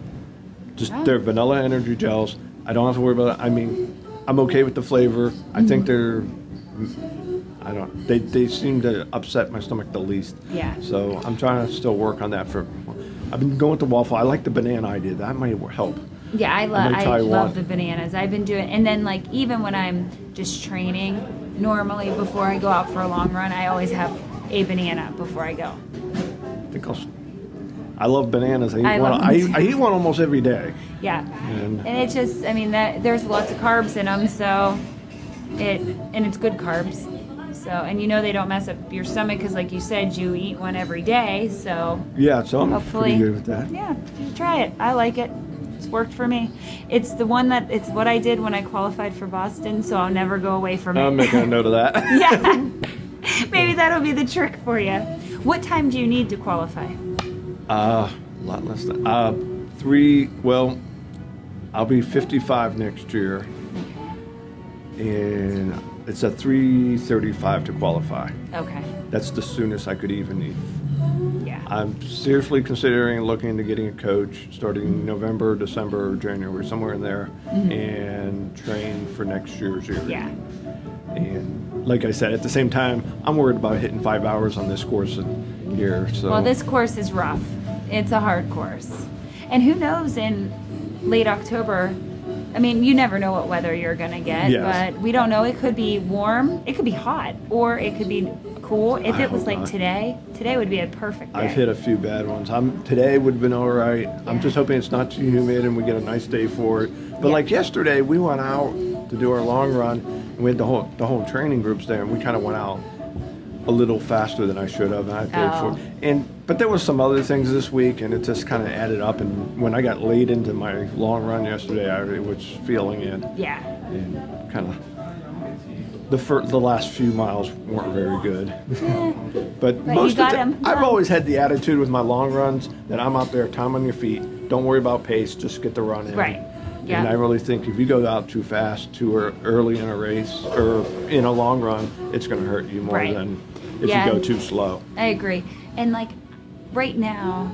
just Oh. they're vanilla energy gels. I don't have to worry about it. I mean, I'm okay with the flavor. I think they're. I don't. They they seem to upset my stomach the least. Yeah. So I'm trying to still work on that. For I've been going with the waffle. I like the banana idea. That might help. Yeah, I love I love one. the bananas. I've been doing and then like even when I'm just training, normally before I go out for a long run, I always have a banana before I go. I think I'll. I love bananas. I eat I one. I, eat- I eat one almost every day. Yeah. And- And it's just I mean that there's lots of carbs in them, so it and it's good carbs. So and you know they don't mess up your stomach cuz like you said you eat one every day, so Yeah, so I'm hopefully pretty good with that. Yeah, try it. I like it. It's worked for me. It's the one that it's what I did when I qualified for Boston, so I'll never go away from it. I'm making a note of that. yeah. Maybe that'll be the trick for you. What time do you need to qualify? Uh, a lot less than uh, three. Well, I'll be 55 next year, and it's a 3:35 to qualify. Okay. That's the soonest I could even. Yeah. I'm seriously considering looking into getting a coach starting November, December, or January, somewhere in there, mm-hmm. and train for next year's year. Yeah. And like I said, at the same time, I'm worried about hitting five hours on this course here. So Well, this course is rough. It's a hard course. And who knows in late October? I mean, you never know what weather you're going to get, Yes. but we don't know. It could be warm, it could be hot, or it could be cool. If I it was like not. today, today would be a perfect day. I've hit a few bad ones. I'm today would have been all right. I'm just hoping it's not too humid and we get a nice day for it. But Yeah. like yesterday, we went out to do our long run. And we had the whole the whole training groups there, and we kind of went out a little faster than I should have. And I paid Oh. for and but there was some other things this week, and it just kind of added up. And when I got late into my long run yesterday, I was feeling it yeah. and kind of. The, fir- the last few miles weren't very good. Eh. But, you most of the, 'em I've always had the attitude with my long runs that I'm out there, time on your feet. Don't worry about pace, just get the run in. Right. Yeah. And I really think if you go out too fast, too early in a race or in a long run, it's going to hurt you more Right. than if Yeah. you go too slow. I agree. And like right now,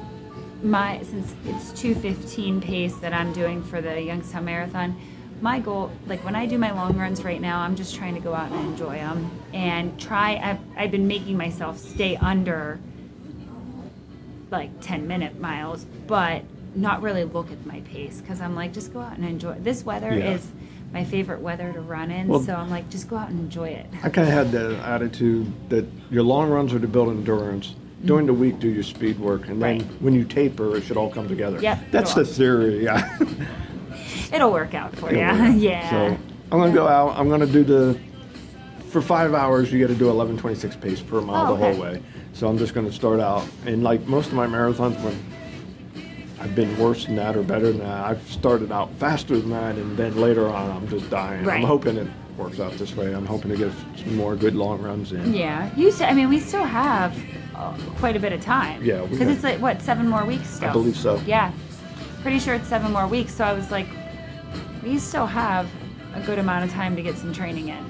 my since it's 215 pace that I'm doing for the Youngstown Marathon, my goal, like when I do my long runs right now, I'm just trying to go out and enjoy them and try. I've, I've been making myself stay under like 10 minute miles, but not really look at my pace because I'm like, just go out and enjoy. This weather Yeah. is my favorite weather to run in, Well- so I'm like, just go out and enjoy it. I kind of had the attitude that your long runs are to build endurance. During the week, do your speed work, and then Right. when you taper, it should all come together. Yep, That's the theory. Yeah. It'll work out for you. Yeah. yeah. So I'm gonna go out. I'm gonna do the for five hours. You got to do 11:26 pace per mile Oh, the okay. whole way. So I'm just gonna start out and like most of my marathons when I've been worse than that or better than that. I've started out faster than that, and then later on I'm just dying. Right. I'm hoping it works out this way. I'm hoping to get some more good long runs in. Yeah, you. Still, I mean, we still have uh, quite a bit of time. Yeah, because it's like what seven more weeks still. I believe so. Yeah, pretty sure it's seven more weeks. So I was like, we still have a good amount of time to get some training in.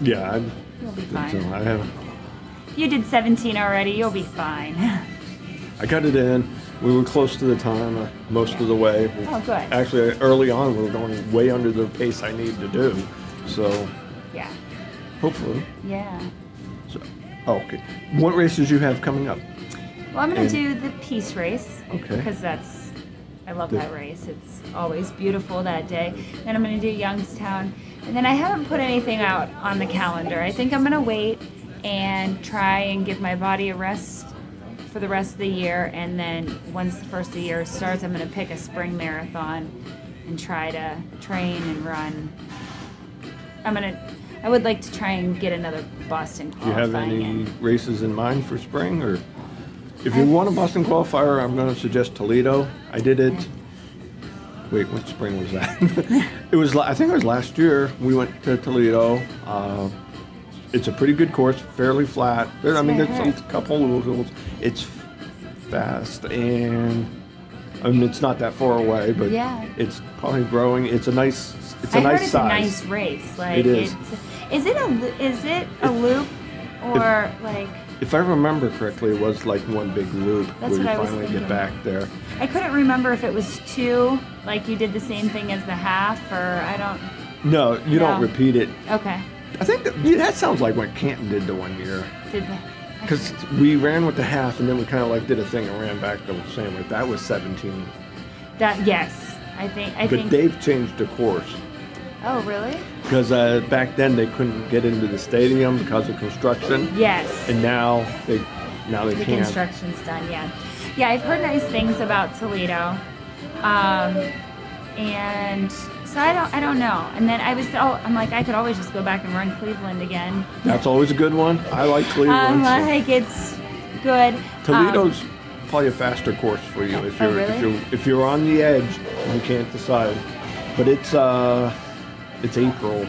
Yeah, I, You'll be so fine. I have. You did 17 already. You'll be fine. I got it in. We were close to the time uh, most of the way. Oh, good. Actually, early on, we were going way under the pace I need to do. So, yeah. hopefully. Yeah. So, oh, okay. What races you have coming up? Well, I'm gonna do the peace race. Okay. Because that's, I love The- that race. It's always beautiful that day. Then I'm gonna do Youngstown, and then I haven't put anything out on the calendar. I think I'm gonna wait and try and give my body a rest for the rest of the year, and then once the first of the year starts, I'm gonna pick a spring marathon and try to train and run. I'm gonna. I would like to try and get another Boston Do you have any in. races in mind for spring? Or if you want a Boston qualifier, I'm going to suggest Toledo. I did it. Wait, what spring was that? it was. I think it was last year. We went to Toledo. Uh, it's a pretty good course, fairly flat. There, I mean, there's some couple of hills. It's fast and. I mean, it's not that far away, but Yeah. it's probably growing. It's a nice. It's a I nice heard it's size. a nice race. Like It is. Is it a is it a loop or like If I remember correctly, it was like one big loop That's where you what I was finally get back there. I couldn't remember if it was two, like you did the same thing as the half, or I don't. No, you don't repeat it. Okay, I think that, yeah, that sounds like what Canton did the one year. did the, Because we ran with the half and then we kind of like did a thing and ran back the same way. That was 17. that? Yes, I think I But think. they've changed the course. oh really? Because uh, back then they couldn't get into the stadium because of construction. Yes. And now they now they the can. construction's done. Yeah, yeah. I've heard nice things about Toledo, um, and so I don't I don't know. And then I was oh I'm like I could always just go back and run Cleveland again. That's always a good one. I like Cleveland. I'm so- like it's good. Um, Toledo's probably a faster course for you if Oh, you're if really? you're if you're on the edge and you can't decide. But it's uh it's April,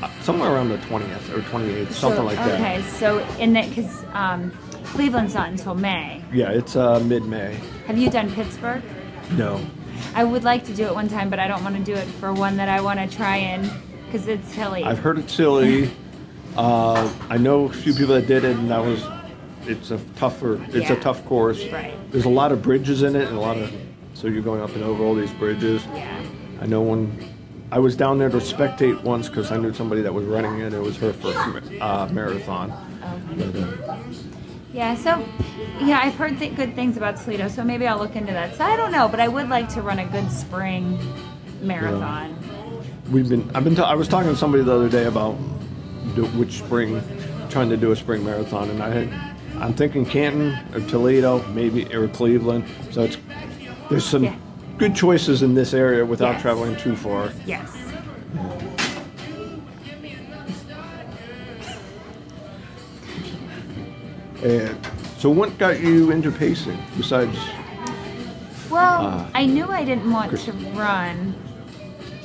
uh, somewhere around the twentieth or twenty eighth, something like Okay, that. Okay, so in that because um, Cleveland's not until May. Yeah, it's uh, mid May. Have you done Pittsburgh? No, I would like to do it one time, but I don't want to do it for one that I want to try in because it's hilly. I've heard it's silly. uh, I know a few people that did it, and that was it's a tougher it's a tough course. Right. There's a lot of bridges in it, and a lot of so you're going up and over all these bridges. yeah. I know when I was down there to spectate once because I knew somebody that was running it. It was her first uh, marathon. But, uh, Yeah, so yeah, I've heard th- good things about Toledo, so maybe I'll look into that. So I don't know, but I would like to run a good spring marathon. we've been. I've been. ta- I was talking to somebody the other day about do, which spring, trying to do a spring marathon, and I had, I'm thinking Canton or Toledo, maybe or Cleveland. So it's there's some Yeah. good choices in this area without Yes. traveling too far. Yes. And so, what got you into pacing besides? Well, Uh, I knew I didn't want Chris- to run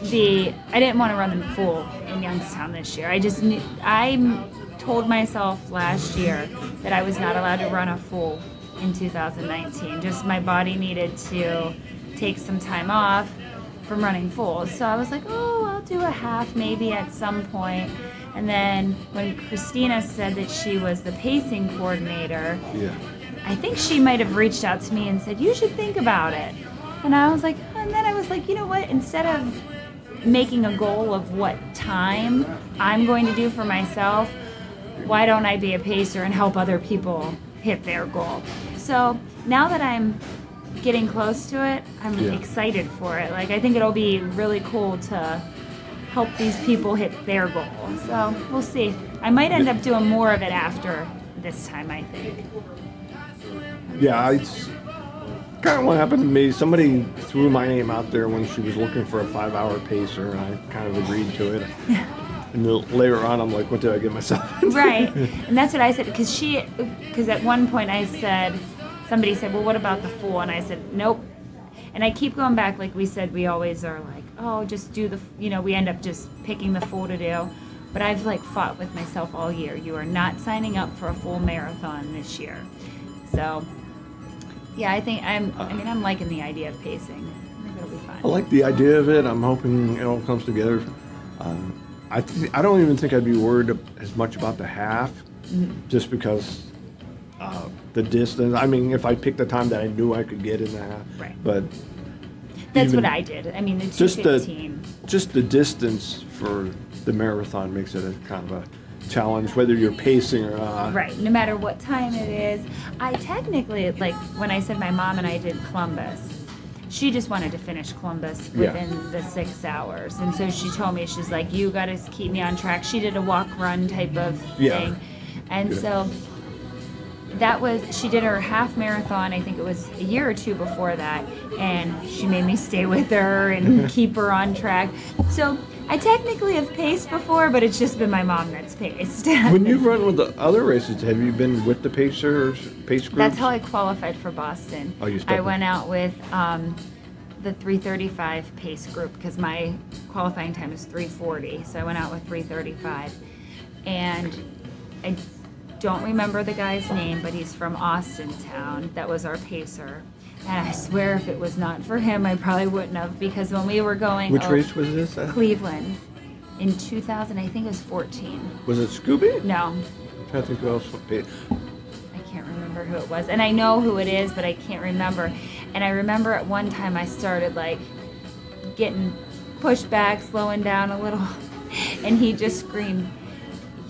the. I didn't want to run the full in Youngstown this year. I just knew. I told myself last year that I was not allowed to run a full in 2019. Just my body needed to take some time off from running full. So I was like, oh, I'll do a half maybe at some point. And then when Christina said that she was the pacing coordinator, Yeah. I think she might have reached out to me and said, You should think about it. And I was like, and then I was like, you know what? Instead of making a goal of what time I'm going to do for myself, why don't I be a pacer and help other people hit their goal? So now that I'm getting close to it, I'm Yeah. excited for it. Like, I think it'll be really cool to help these people hit their goal. So we'll see. I might end up doing more of it after this time, I think. Yeah, it's kind of what happened to me. Somebody threw my name out there when she was looking for a five-hour pacer, and I kind of agreed to it. And then later on, I'm like, "What did I get myself?" into?" right and that's what i said because she because at one point i said somebody said well what about the full and i said nope and i keep going back like we said we always are like oh just do the you know we end up just picking the full to do but i've like fought with myself all year you are not signing up for a full marathon this year so yeah i think i'm i mean i'm liking the idea of pacing i think it'll be fun I like the idea of it. I'm hoping it all comes together. Um, I th- I don't even think I'd be worried as much about the half, just because uh, the distance. I mean, if I picked the time that I knew I could get in the half, Right. But that's even- what i did i mean the just the just the distance for the marathon makes it a kind of a challenge, whether you're pacing or not. Right, no matter what time it is. I technically, like, when I said my mom and I did Columbus, she just wanted to finish Columbus Yeah. within the six hours. And so she told me, she's like, you got to keep me on track. She did a walk run type of Yeah. thing. And Yeah. so that was, she did her half marathon, I think it was a year or two before that. And she made me stay with her and keep her on track. So I technically have paced before, but it's just been my mom that's paced. When you run with the other races, have you been with the pacers, pace groups? That's how I qualified for Boston. Oh, you I went out with um, the 335 pace group because my qualifying time is 340. So I went out with 335. And I don't remember the guy's name, but he's from Austin town. That was our pacer. And I swear if it was not for him, I probably wouldn't have because when we were going Which oh, race was this? at? Cleveland in 2000, I think it was 14. Was it Scooby? No, to think who else. I can't remember who it was. And I know who it is, but I can't remember. And I remember at one time I started like getting pushed back, slowing down a little. And he just screamed,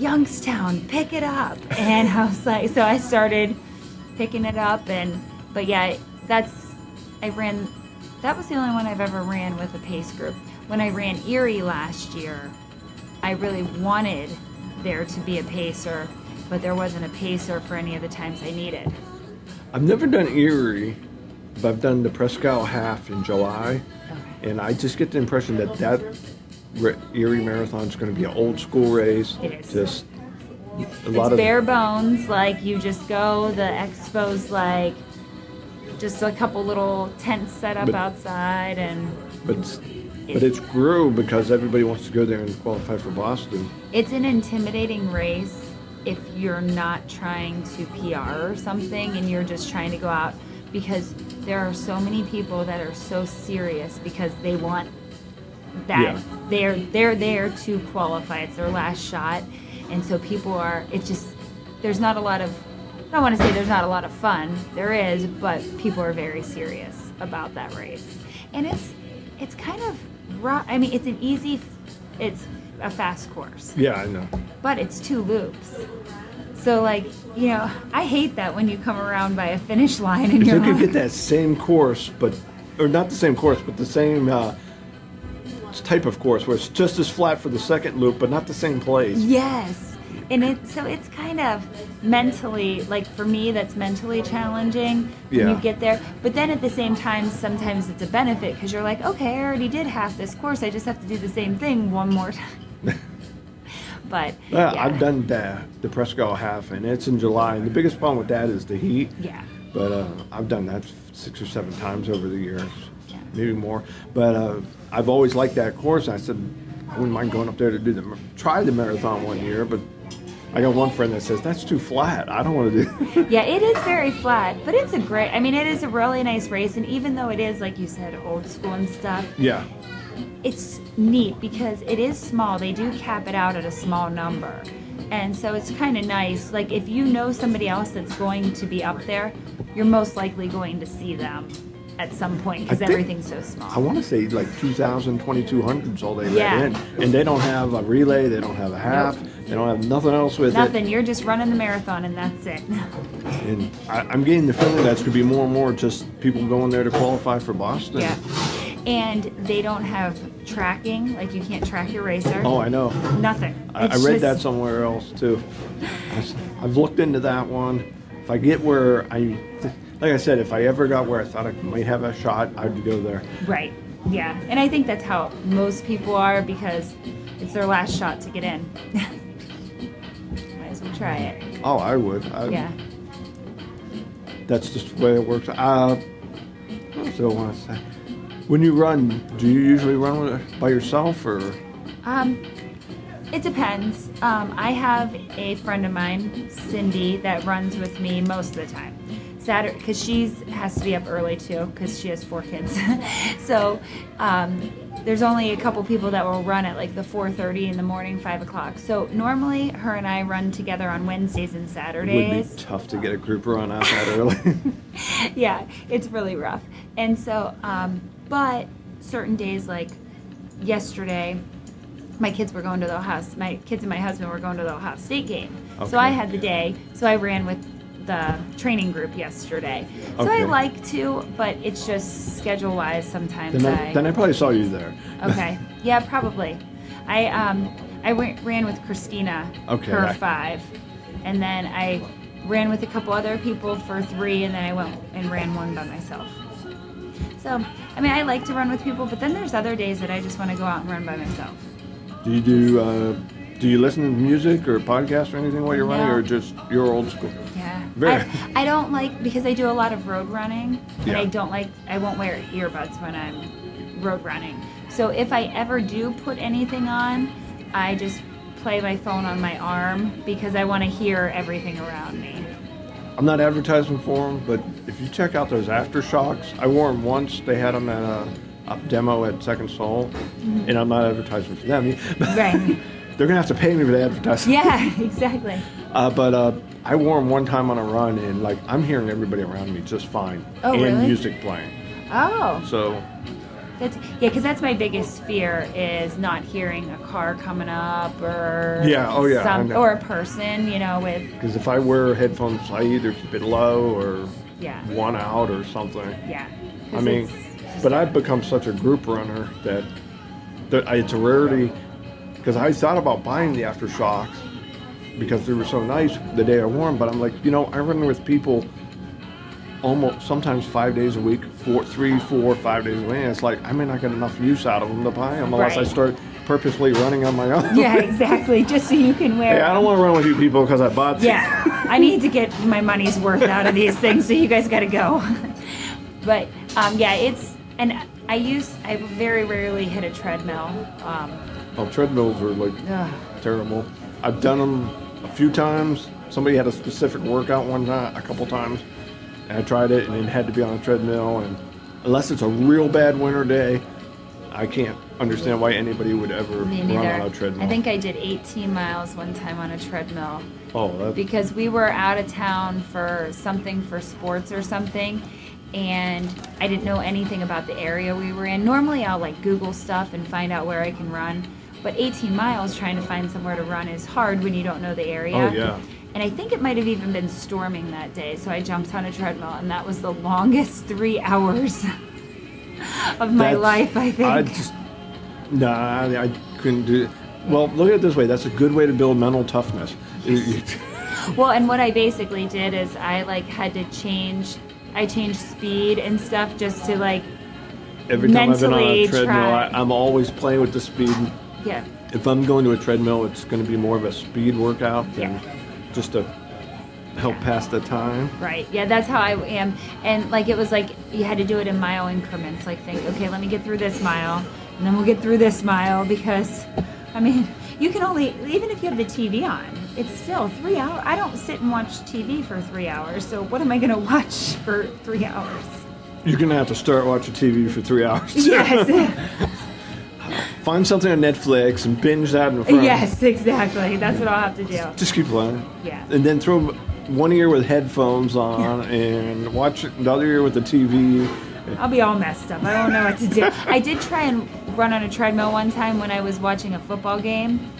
Youngstown, pick it up. And I was like, so I started picking it up. And, but yeah, that's, I ran, that was the only one I've ever ran with a pace group. When I ran Erie last year, I really wanted there to be a pacer, but there wasn't a pacer for any of the times I needed. I've never done Erie, but I've done the Presque Isle half in July, and I just get the impression that that Erie Marathon is going to be an old school race. It is. Just a It's lot of bare bones, like you just go, the expo's like just a couple little tents set up But- outside and but it's, but it's grew because everybody wants to go there and qualify for Boston. it's an intimidating race if you're not trying to PR or something and you're just trying to go out because there are so many people that are so serious because they want that Yeah. they're they're there to qualify. It's their last shot. And so people are it's just there's not a lot of I don't want to say there's not a lot of fun. There is, but people are very serious about that race. And it's it's kind of rough. I mean, it's an easy, it's a fast course, Yeah, I know. but it's two loops. So like, you know, I hate that when you come around by a finish line and If you're they could like, get that same course, but or not the same course, but the same uh, type of course where it's just as flat for the second loop, but not the same place. yes. And it so it's kind of mentally like for me that's mentally challenging when Yeah. you get there. But then at the same time, sometimes it's a benefit because you're like, okay, I already did half this course. I just have to do the same thing one more time. but Yeah, yeah. I've done the, the Presque Isle half, and it's in July. And the biggest problem with that is the heat. Yeah. But uh, I've done that six or seven times over the years, Yeah. Maybe more. But uh, I've always liked that course. I said I wouldn't mind going up there to do the try the marathon one year, but I got one friend that says that's too flat. I don't want to do. Yeah, it is very flat, but it's a great. I mean, it is a really nice race, and even though it is like you said, old school and stuff, yeah. it's neat because it is small. They do cap it out at a small number, and so it's kind of nice. Like if you know somebody else that's going to be up there, you're most likely going to see them at some point because everything's so small. I want to say like 2,000, 2,200's all they Yeah. let in. And they don't have a relay, they don't have a half, they don't have nothing else with Nothing. it. You're just running the marathon, and that's it. And I, I'm getting the feeling that's going to be more and more just people going there to qualify for Boston. yeah. And they don't have tracking. Like you can't track your racer. Oh, I know. Nothing. I, I read just- that somewhere else too. I've looked into that one. If I get where I, like I said, if I ever got where I thought I might have a shot, I'd go there. Right. Yeah. And I think that's how most people are because it's their last shot to get in. Might as well try it. Oh, I would. I, Yeah. That's just the way it works. Uh, what else do I want to say? When you run, do you usually run by yourself or? Um, it depends. Um, I have a friend of mine, Cindy, that runs with me most of the time. Saturday, because she has to be up early too, because she has four kids. so um, there's only a couple people that will run at like the 4:30 in the morning, five o'clock. So normally, her and I run together on Wednesdays and It would Saturdays. be tough to get a group run out that early. yeah, it's really rough. And so, um, but certain days like yesterday, my kids were going to the Ohio. My kids and my husband were going to the Ohio State game. So I had the day. So I ran with the training group yesterday. So I like to, but it's just schedule wise. Sometimes then, I, then I probably saw you there. okay, yeah, probably. I um I went, ran with Christina Okay, her I- five, and then I ran with a couple other people for three, and then I went and ran one by myself. So I mean, I like to run with people, but then there's other days that I just want to go out and run by myself. Do you do? Uh, do you listen to music or podcasts or anything while you're running, or just you're old school? Yeah. Very- I, I don't like because I do a lot of road running, and Yeah. I don't like I won't wear earbuds when I'm road running. So if I ever do put anything on, I just play my phone on my arm because I want to hear everything around me. I'm not advertising for them, but if you check out those AfterShokz, I wore them once. They had them at a, a demo at Second Sole, mm-hmm. and I'm not advertising for them. Right. They're gonna have to pay me for the advertising. yeah, exactly. Uh, but uh, I wore them one time on a run, and like I'm hearing everybody around me just fine, Oh, and really? music playing. Oh, So that's yeah, because that's my biggest fear is not hearing a car coming up or Yeah, oh, yeah, some, or a person, you know, with because if I wear headphones, I either keep it low or yeah, one out or something. yeah. I mean, but I've become such a group runner that, that it's a rarity. Because I thought about buying the AfterShokz because they were so nice the day I wore them. But I'm like, you know, I run with people almost sometimes five days a week, four, three, four, five days a week. And it's like I may not get enough use out of them to buy them unless I start purposely running on my own. Yeah, exactly. Just so you can wear. Hey, I don't want to run with you people because I bought. them. Yeah, I need to get my money's worth out of these things, so you guys got to go. but um, yeah, it's and I use I very rarely hit a treadmill. Um, Oh, treadmills are like ugh, terrible. I've done them a few times. Somebody had a specific workout one time, a couple times, and I tried it, and it had to be on a treadmill. And unless it's a real bad winter day, I can't understand why anybody would ever run on a treadmill. I think I did 18 miles one time on a treadmill oh, that, because we were out of town for something for sports or something, and I didn't know anything about the area we were in. Normally, I'll like Google stuff and find out where I can run, but 18 miles trying to find somewhere to run is hard when you don't know the area. Oh, yeah. And I think it might have even been storming that day, so I jumped on a treadmill, and that was the longest three hours of my That's- life. I think. I just no, I, I couldn't do. it. Well, look at it this way. That's a good way to build mental toughness. Well, and what I basically did is I like had to change. I changed speed and stuff just to like, Every time I've been on a treadmill, try. I, I'm always playing with the speed. Yeah, If I'm going to a treadmill, it's going to be more of a speed workout than Yeah. just to help pass the time. right. Yeah, that's how I am. And like it was like you had to do it in mile increments. Like think, okay, let me get through this mile, and then we'll get through this mile because, I mean, you can only even if you have the TV on, it's still three hours. I don't sit and watch TV for three hours. So what am I gonna watch for three hours? You're going to have to start watching TV for three hours. Yes. Find something on Netflix and binge that in front. yes, exactly. That's what I'll have to do. Just keep playing. Yeah. And then throw one ear with headphones on and watch the other ear with the TV. I'll be all messed up. I don't know what to do. I did try and run on a treadmill one time when I was watching a football game.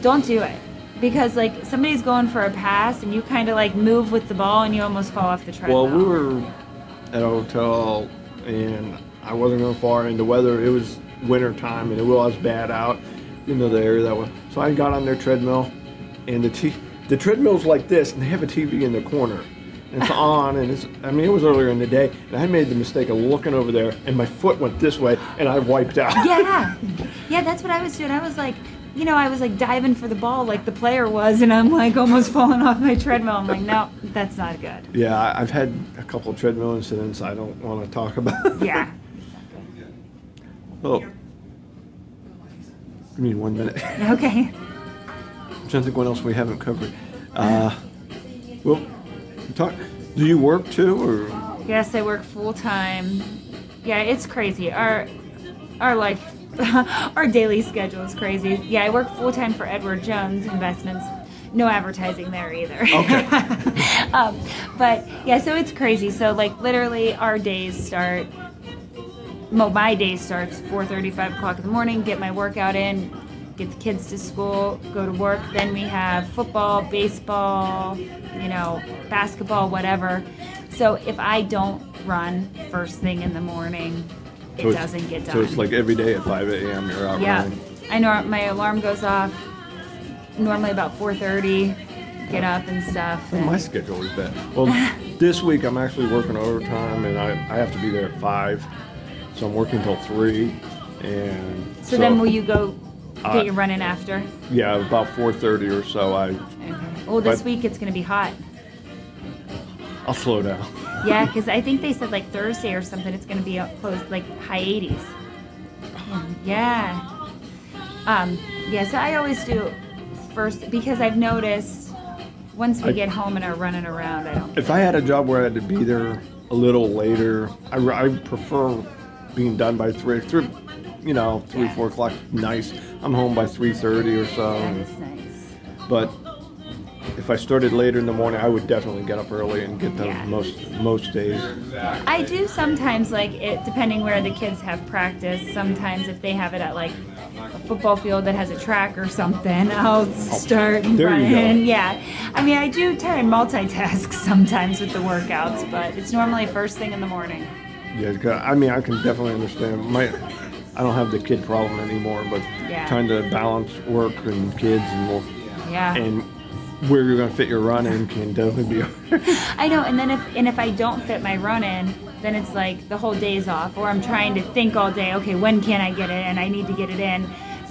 Don't do it. Because like somebody's going for a pass and you kind of like move with the ball and you almost fall off the treadmill. Well, we were at a hotel and I wasn't going far, and the weather it was winter time and it was bad out. You know the area that was. So I got on their treadmill, and the t- the treadmill's like this, and they have a TV in the corner. And it's on, and it's. I mean, it was earlier in the day, and I made the mistake of looking over there, and my foot went this way, and I wiped out. Yeah. Yeah, that's what I was doing. I was like, you know, I was like diving for the ball like the player was and I'm like almost falling off my treadmill. I'm like, no, that's not good. Yeah, I've had a couple of treadmill incidents I don't want to talk about. Yeah. oh. Give me one minute. Okay. I'm trying to think what else we haven't covered. Uh, well, talk. Do you work too, or Yes, I work full time. Yeah, it's crazy. Our our life our daily schedule is crazy. Yeah, I work full time for Edward Jones Investments. No advertising there either. Okay. um, but yeah, so it's crazy. So like literally our days start my day starts 4.30 5 o'clock in the morning get my workout in get the kids to school go to work then we have football baseball you know basketball whatever so if i don't run first thing in the morning it so doesn't get done So it's like every day at 5 a.m. You're out yeah running. i know my alarm goes off normally about 4.30 get up and stuff Well, and- my schedule is bad. Well, this week I'm actually working overtime, and I, I have to be there at five, so I'm working till three, and so, then will you go get your running after Yeah, about 4:30 or so. I okay. oh this but- week it's going to be hot I'll slow down. Yeah, because I think they said like Thursday or something. It's going to be up close like high 80s. Yeah. Um, yeah. So I always do first because I've noticed once we I- get home and are running around, I don't. If I had a job where I had to be there a little later, I, I prefer being done by three. Three, you know, three Yeah. four o'clock. Nice. I'm home by 3:30 or so. That is nice. But if I started later in the morning, I would definitely get up early and get them Yeah. most most days. I do sometimes like it depending where the kids have practice. Sometimes if they have it at like a football field that has a track or something, I'll oh, start Oh, there you go. running. Yeah, I mean I do try and multitask sometimes with the workouts, but it's normally first thing in the morning. Yeah, I mean, I can definitely understand. My, I don't have the kid problem anymore, but Yeah. trying to balance work and kids and more, Yeah. and where you're going to fit your run in can definitely be. I know, and then if and if I don't fit my run in, then it's like the whole day's off, or I'm trying to think all day. Okay, when can I get it in? I need to get it in.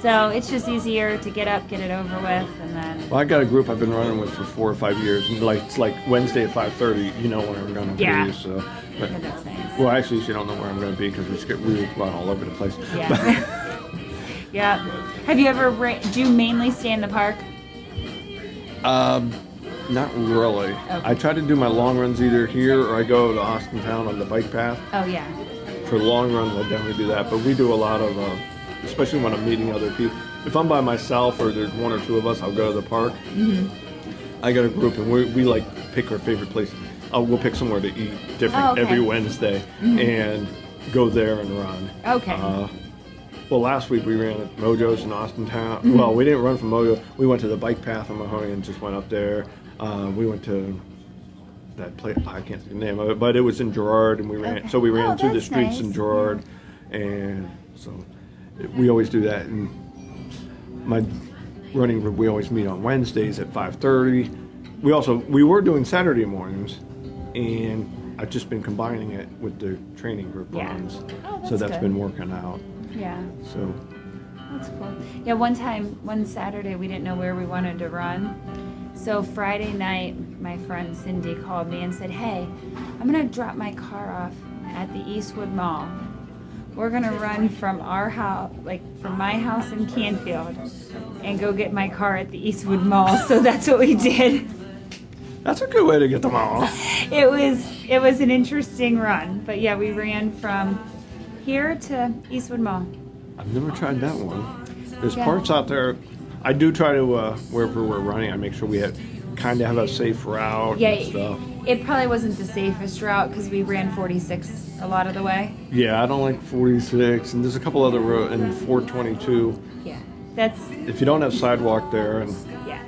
So it's just easier to get up, get it over with, and then well, I got a group I've been running with for four or five years, and like it's like Wednesday at 5:30. You know where I'm going to Yeah. be. So, but, yeah, that's nice. well, actually, you don't know where I'm going to be because we skip, we run all over the place. Yeah. yeah. Have you ever ra- do you mainly stay in the park? Um, not really. Okay. I try to do my long runs either here or I go to Austintown on the bike path. Oh yeah. for long runs, I definitely do that. But we do a lot of, uh, especially when I'm meeting other people. If I'm by myself or there's one or two of us, I'll go to the park. I got a group and we, we like pick our favorite place. uh, we'll pick somewhere to eat different Oh, okay. Mm-hmm. every Wednesday and go there and run. Okay. Uh, well, last week we ran at Mojo's in Austintown. Mm-hmm. Well, we didn't run from Mojo. We went to the bike path in Mahoning and just went up there. Uh, we went to that place. I can't think of the name of it, but it was in Girard, and we ran. Okay. So we ran Oh, through the streets in nice. Girard, and so we always do that. And my running group, we always meet on Wednesdays at 5:30. We also we were doing Saturday mornings, and I've just been combining it with the training group Yeah. runs. Oh, so that's that's good. been working out. Yeah. So That's cool. Yeah, one time, one Saturday, we didn't know where we wanted to run. So Friday night, my friend Cindy called me and said, Hey, I'm going to drop my car off at the Eastwood Mall. We're to run from our house, like from my house in Canfield, and go get my car at the Eastwood Mall. So that's what we did. that's a good way to get them all. It was it was an interesting run, but yeah, we ran from here to Eastwood Mall. I've never tried that one. There's Yeah. parts out there. I do try to uh, wherever we're running. I make sure we have kind of have a safe route Yeah, and stuff. It probably wasn't the safest route because we ran 46 a lot of the way. Yeah, I don't like 46, and there's a couple other roads and 422. Yeah, that's If you don't have sidewalk there, and yeah.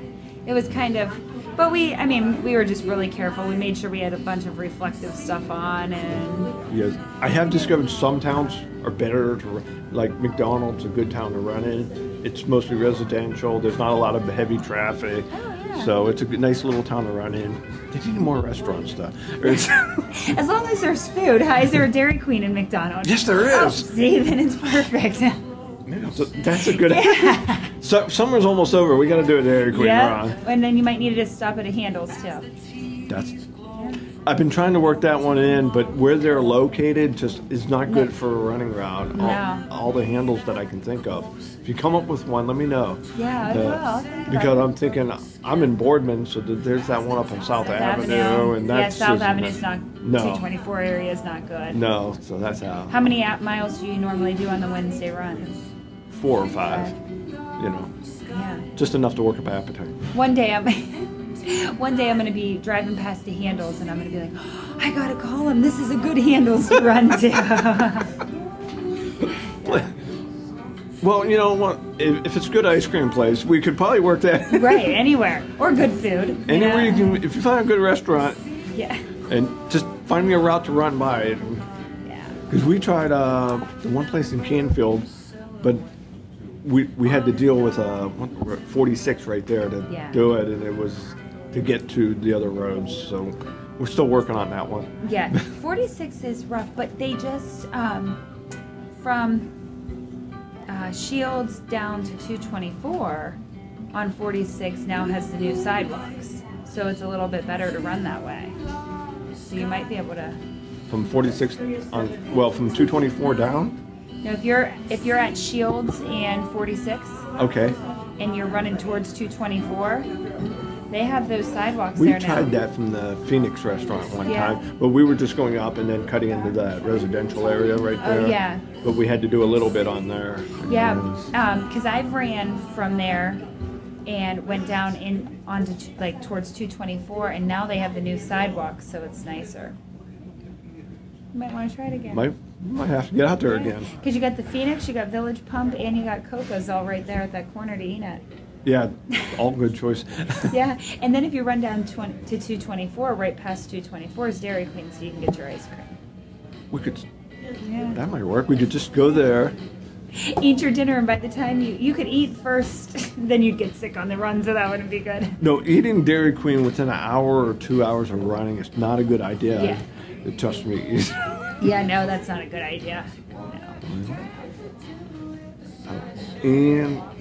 It was kind of, but we, I mean, we were just really careful. We made sure we had a bunch of reflective stuff on, and yes, I have discovered some towns are better to like McDonald's, a good town to run in. It's mostly residential. There's not a lot of heavy traffic. Oh, yeah. So it's a good, nice little town to run in. They need more restaurant stuff. As long as there's food, hi, is there a Dairy Queen in McDonald's? yes, there oh, is. Oh, see, then it's perfect. Yeah, so that's a good. so summer's almost over. We got to do a Dairy Queen yeah, run. and then you might need to stop at a Handel's too. That's. I've been trying to work that one in, but where they're located just is not good for a running route. All, No. all the Handel's that I can think of. If you come up with one, let me know. Yeah, I will. Think because. I'm thinking I'm in Boardman, so th- there's that one up on South, Avenue, and yeah, that's South just Avenue's not. No. 224 area is not good. No, so that's out. How many app miles do you normally do on the Wednesday runs? Four or five, you know, Yeah. just enough to work up appetite. One day I'm. One day I'm gonna be driving past the Handel's and I'm gonna be like, I gotta call him. This is a good Handel's to run to. Well, you know what? If, if it's a good ice cream place, we could probably work that. right, anywhere or good food. Anywhere you know? can, if you find a good restaurant, Yeah. and just find me a route to run by. Yeah. Because we tried uh, the one place in Canfield, but we we had to deal with uh, 46 right there to Yeah. do it, and it was to get to the other roads. So we're still working on that one. Yeah, 46 is rough, but they just um, from uh, Shields down to 224 on 46 now has the new sidewalks, so it's a little bit better to run that way. So you might be able to. From 46 on, well, from 224 down. Now, if you're if you're at Shields and 46 Okay, and you're running towards 224, they have those sidewalks we there now. tried that from the Phoenix restaurant one Yeah. time, but we were just going up and then cutting into that residential area right Oh, there. yeah. But we had to do a little bit on there. Yeah, um, And it was- because I've ran from there and went down in onto t- like towards 224, and now they have the new sidewalks, so it's nicer. You might want to try it again. Might might have to get out there again. Because you got the Phoenix, you got Village Pump, and you got Coco's all right there at that corner to Enid. Yeah, all good choice. Yeah, and then if you run down 20, to 224, right past 224 is Dairy Queen, so you can get your ice cream. we could. Yeah. That might work. We could just go there. Eat your dinner, and by the time you you could eat first, then you'd get sick on the run, so that wouldn't be good. No, eating Dairy Queen within an hour or two hours of running is not a good idea. Yeah. Trust me. Yeah, no, that's not a good idea. No. and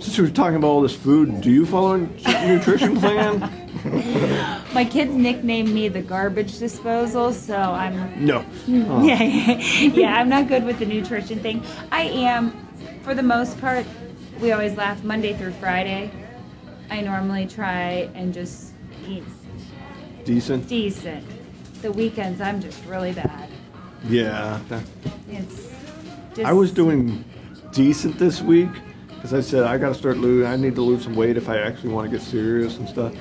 since we were talking about all this food, do you follow a nutrition plan? My kids nicknamed me the garbage disposal, so I'm No. Oh. yeah, yeah, I'm not good with the nutrition thing. I am, for the most part. We always laugh Monday through Friday. I normally try and just eat Decent. decent. The weekends, I'm just really bad. Yeah. that- It's just. I was doing decent this week because I said I got to start losing. I need to lose some weight if I actually want to get serious and stuff.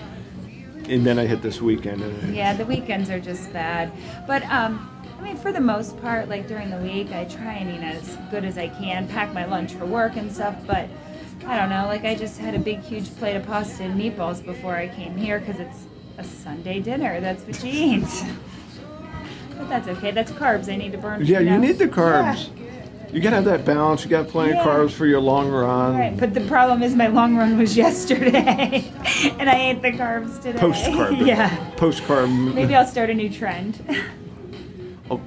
and then I hit this weekend. And Yeah, the weekends are just bad. But um, I mean, for the most part, like during the week, I try and eat as good as I can, pack my lunch for work and stuff. But I don't know, like I just had a big, huge plate of pasta and meatballs before I came here because it's a Sunday dinner. That's what you eat. but that's okay. That's carbs I need to burn. Yeah, you need the carbs. You gotta have that balance. You got plenty Yeah. of carbs for your long run. Right, but the problem is my long run was yesterday, and I ate the carbs today. Post carb. yeah. Post carb. Maybe I'll start a new trend. Oh.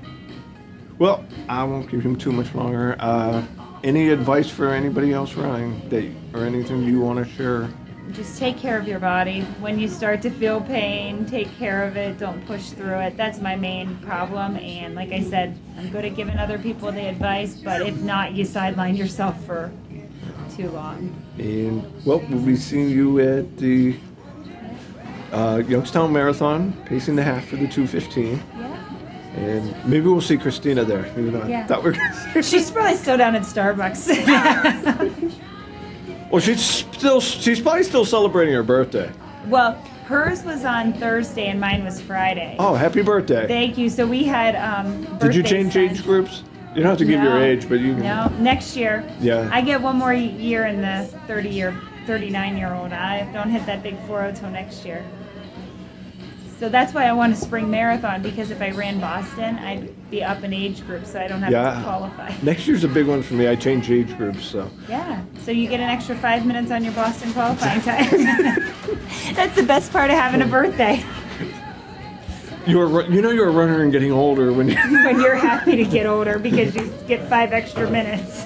Well, I won't give him too much longer. Uh, any advice for anybody else running that, or anything you want to share? Just take care of your body. When you start to feel pain, take care of it. Don't push through it. That's my main problem. And like I said, I'm good at giving other people the advice, but if not, you sideline yourself for too long. And well, we'll be seeing you at the uh, Youngstown Marathon, pacing the half for the 215. Yeah. And maybe we'll see Christina there. Maybe not. Yeah. Thought we we're She's probably still down at Starbucks. well, she's still she's probably still celebrating her birthday. well, hers was on Thursday and mine was Friday. Oh, happy birthday! Thank you. So we had um Did you change scents. age groups? You don't have to give your age, but you can. No, next year. Yeah. I get one more year in the 30 year, 39 year old. I don't hit that big 40 till next year. So that's why I want a spring marathon because if I ran Boston, I'd be up in age group, so I don't have Yeah. to qualify. Next year's a big one for me. I changed age groups, so. Yeah. So you get an extra five minutes on your Boston qualifying time. that's the best part of having a birthday You're you know you're a runner and getting older when you. when you're happy to get older because you get five extra minutes.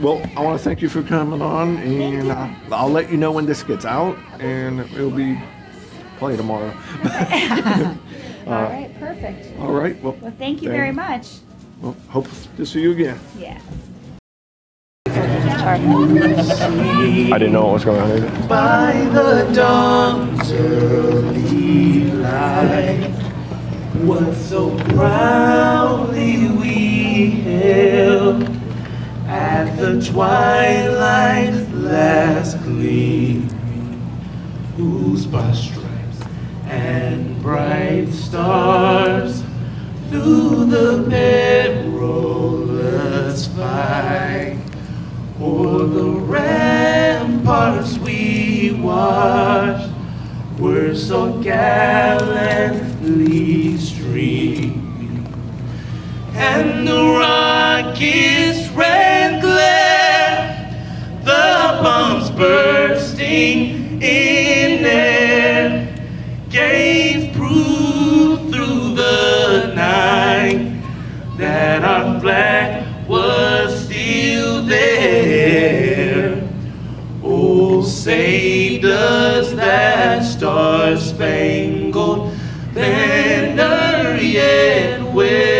Well, I want to thank you for coming on, and uh, I'll let you know when this gets out, and it'll be probably tomorrow. Uh, all right. Perfect. All right. Well, Well, thank you Thank- very much. well, hope to see you again. Yeah. I didn't know what was going on. Either. by the dawn's early light. What so proudly we hailed at the twilight's last gleam, whose by stripes and bright stars through the perilous fight. O'er the ramparts we watched were so gallantly streaming, and the rockets ran glare, the bombs bursting in air gave proof through the night that our flag was still there. Oh, say does that star spangled banner yet wave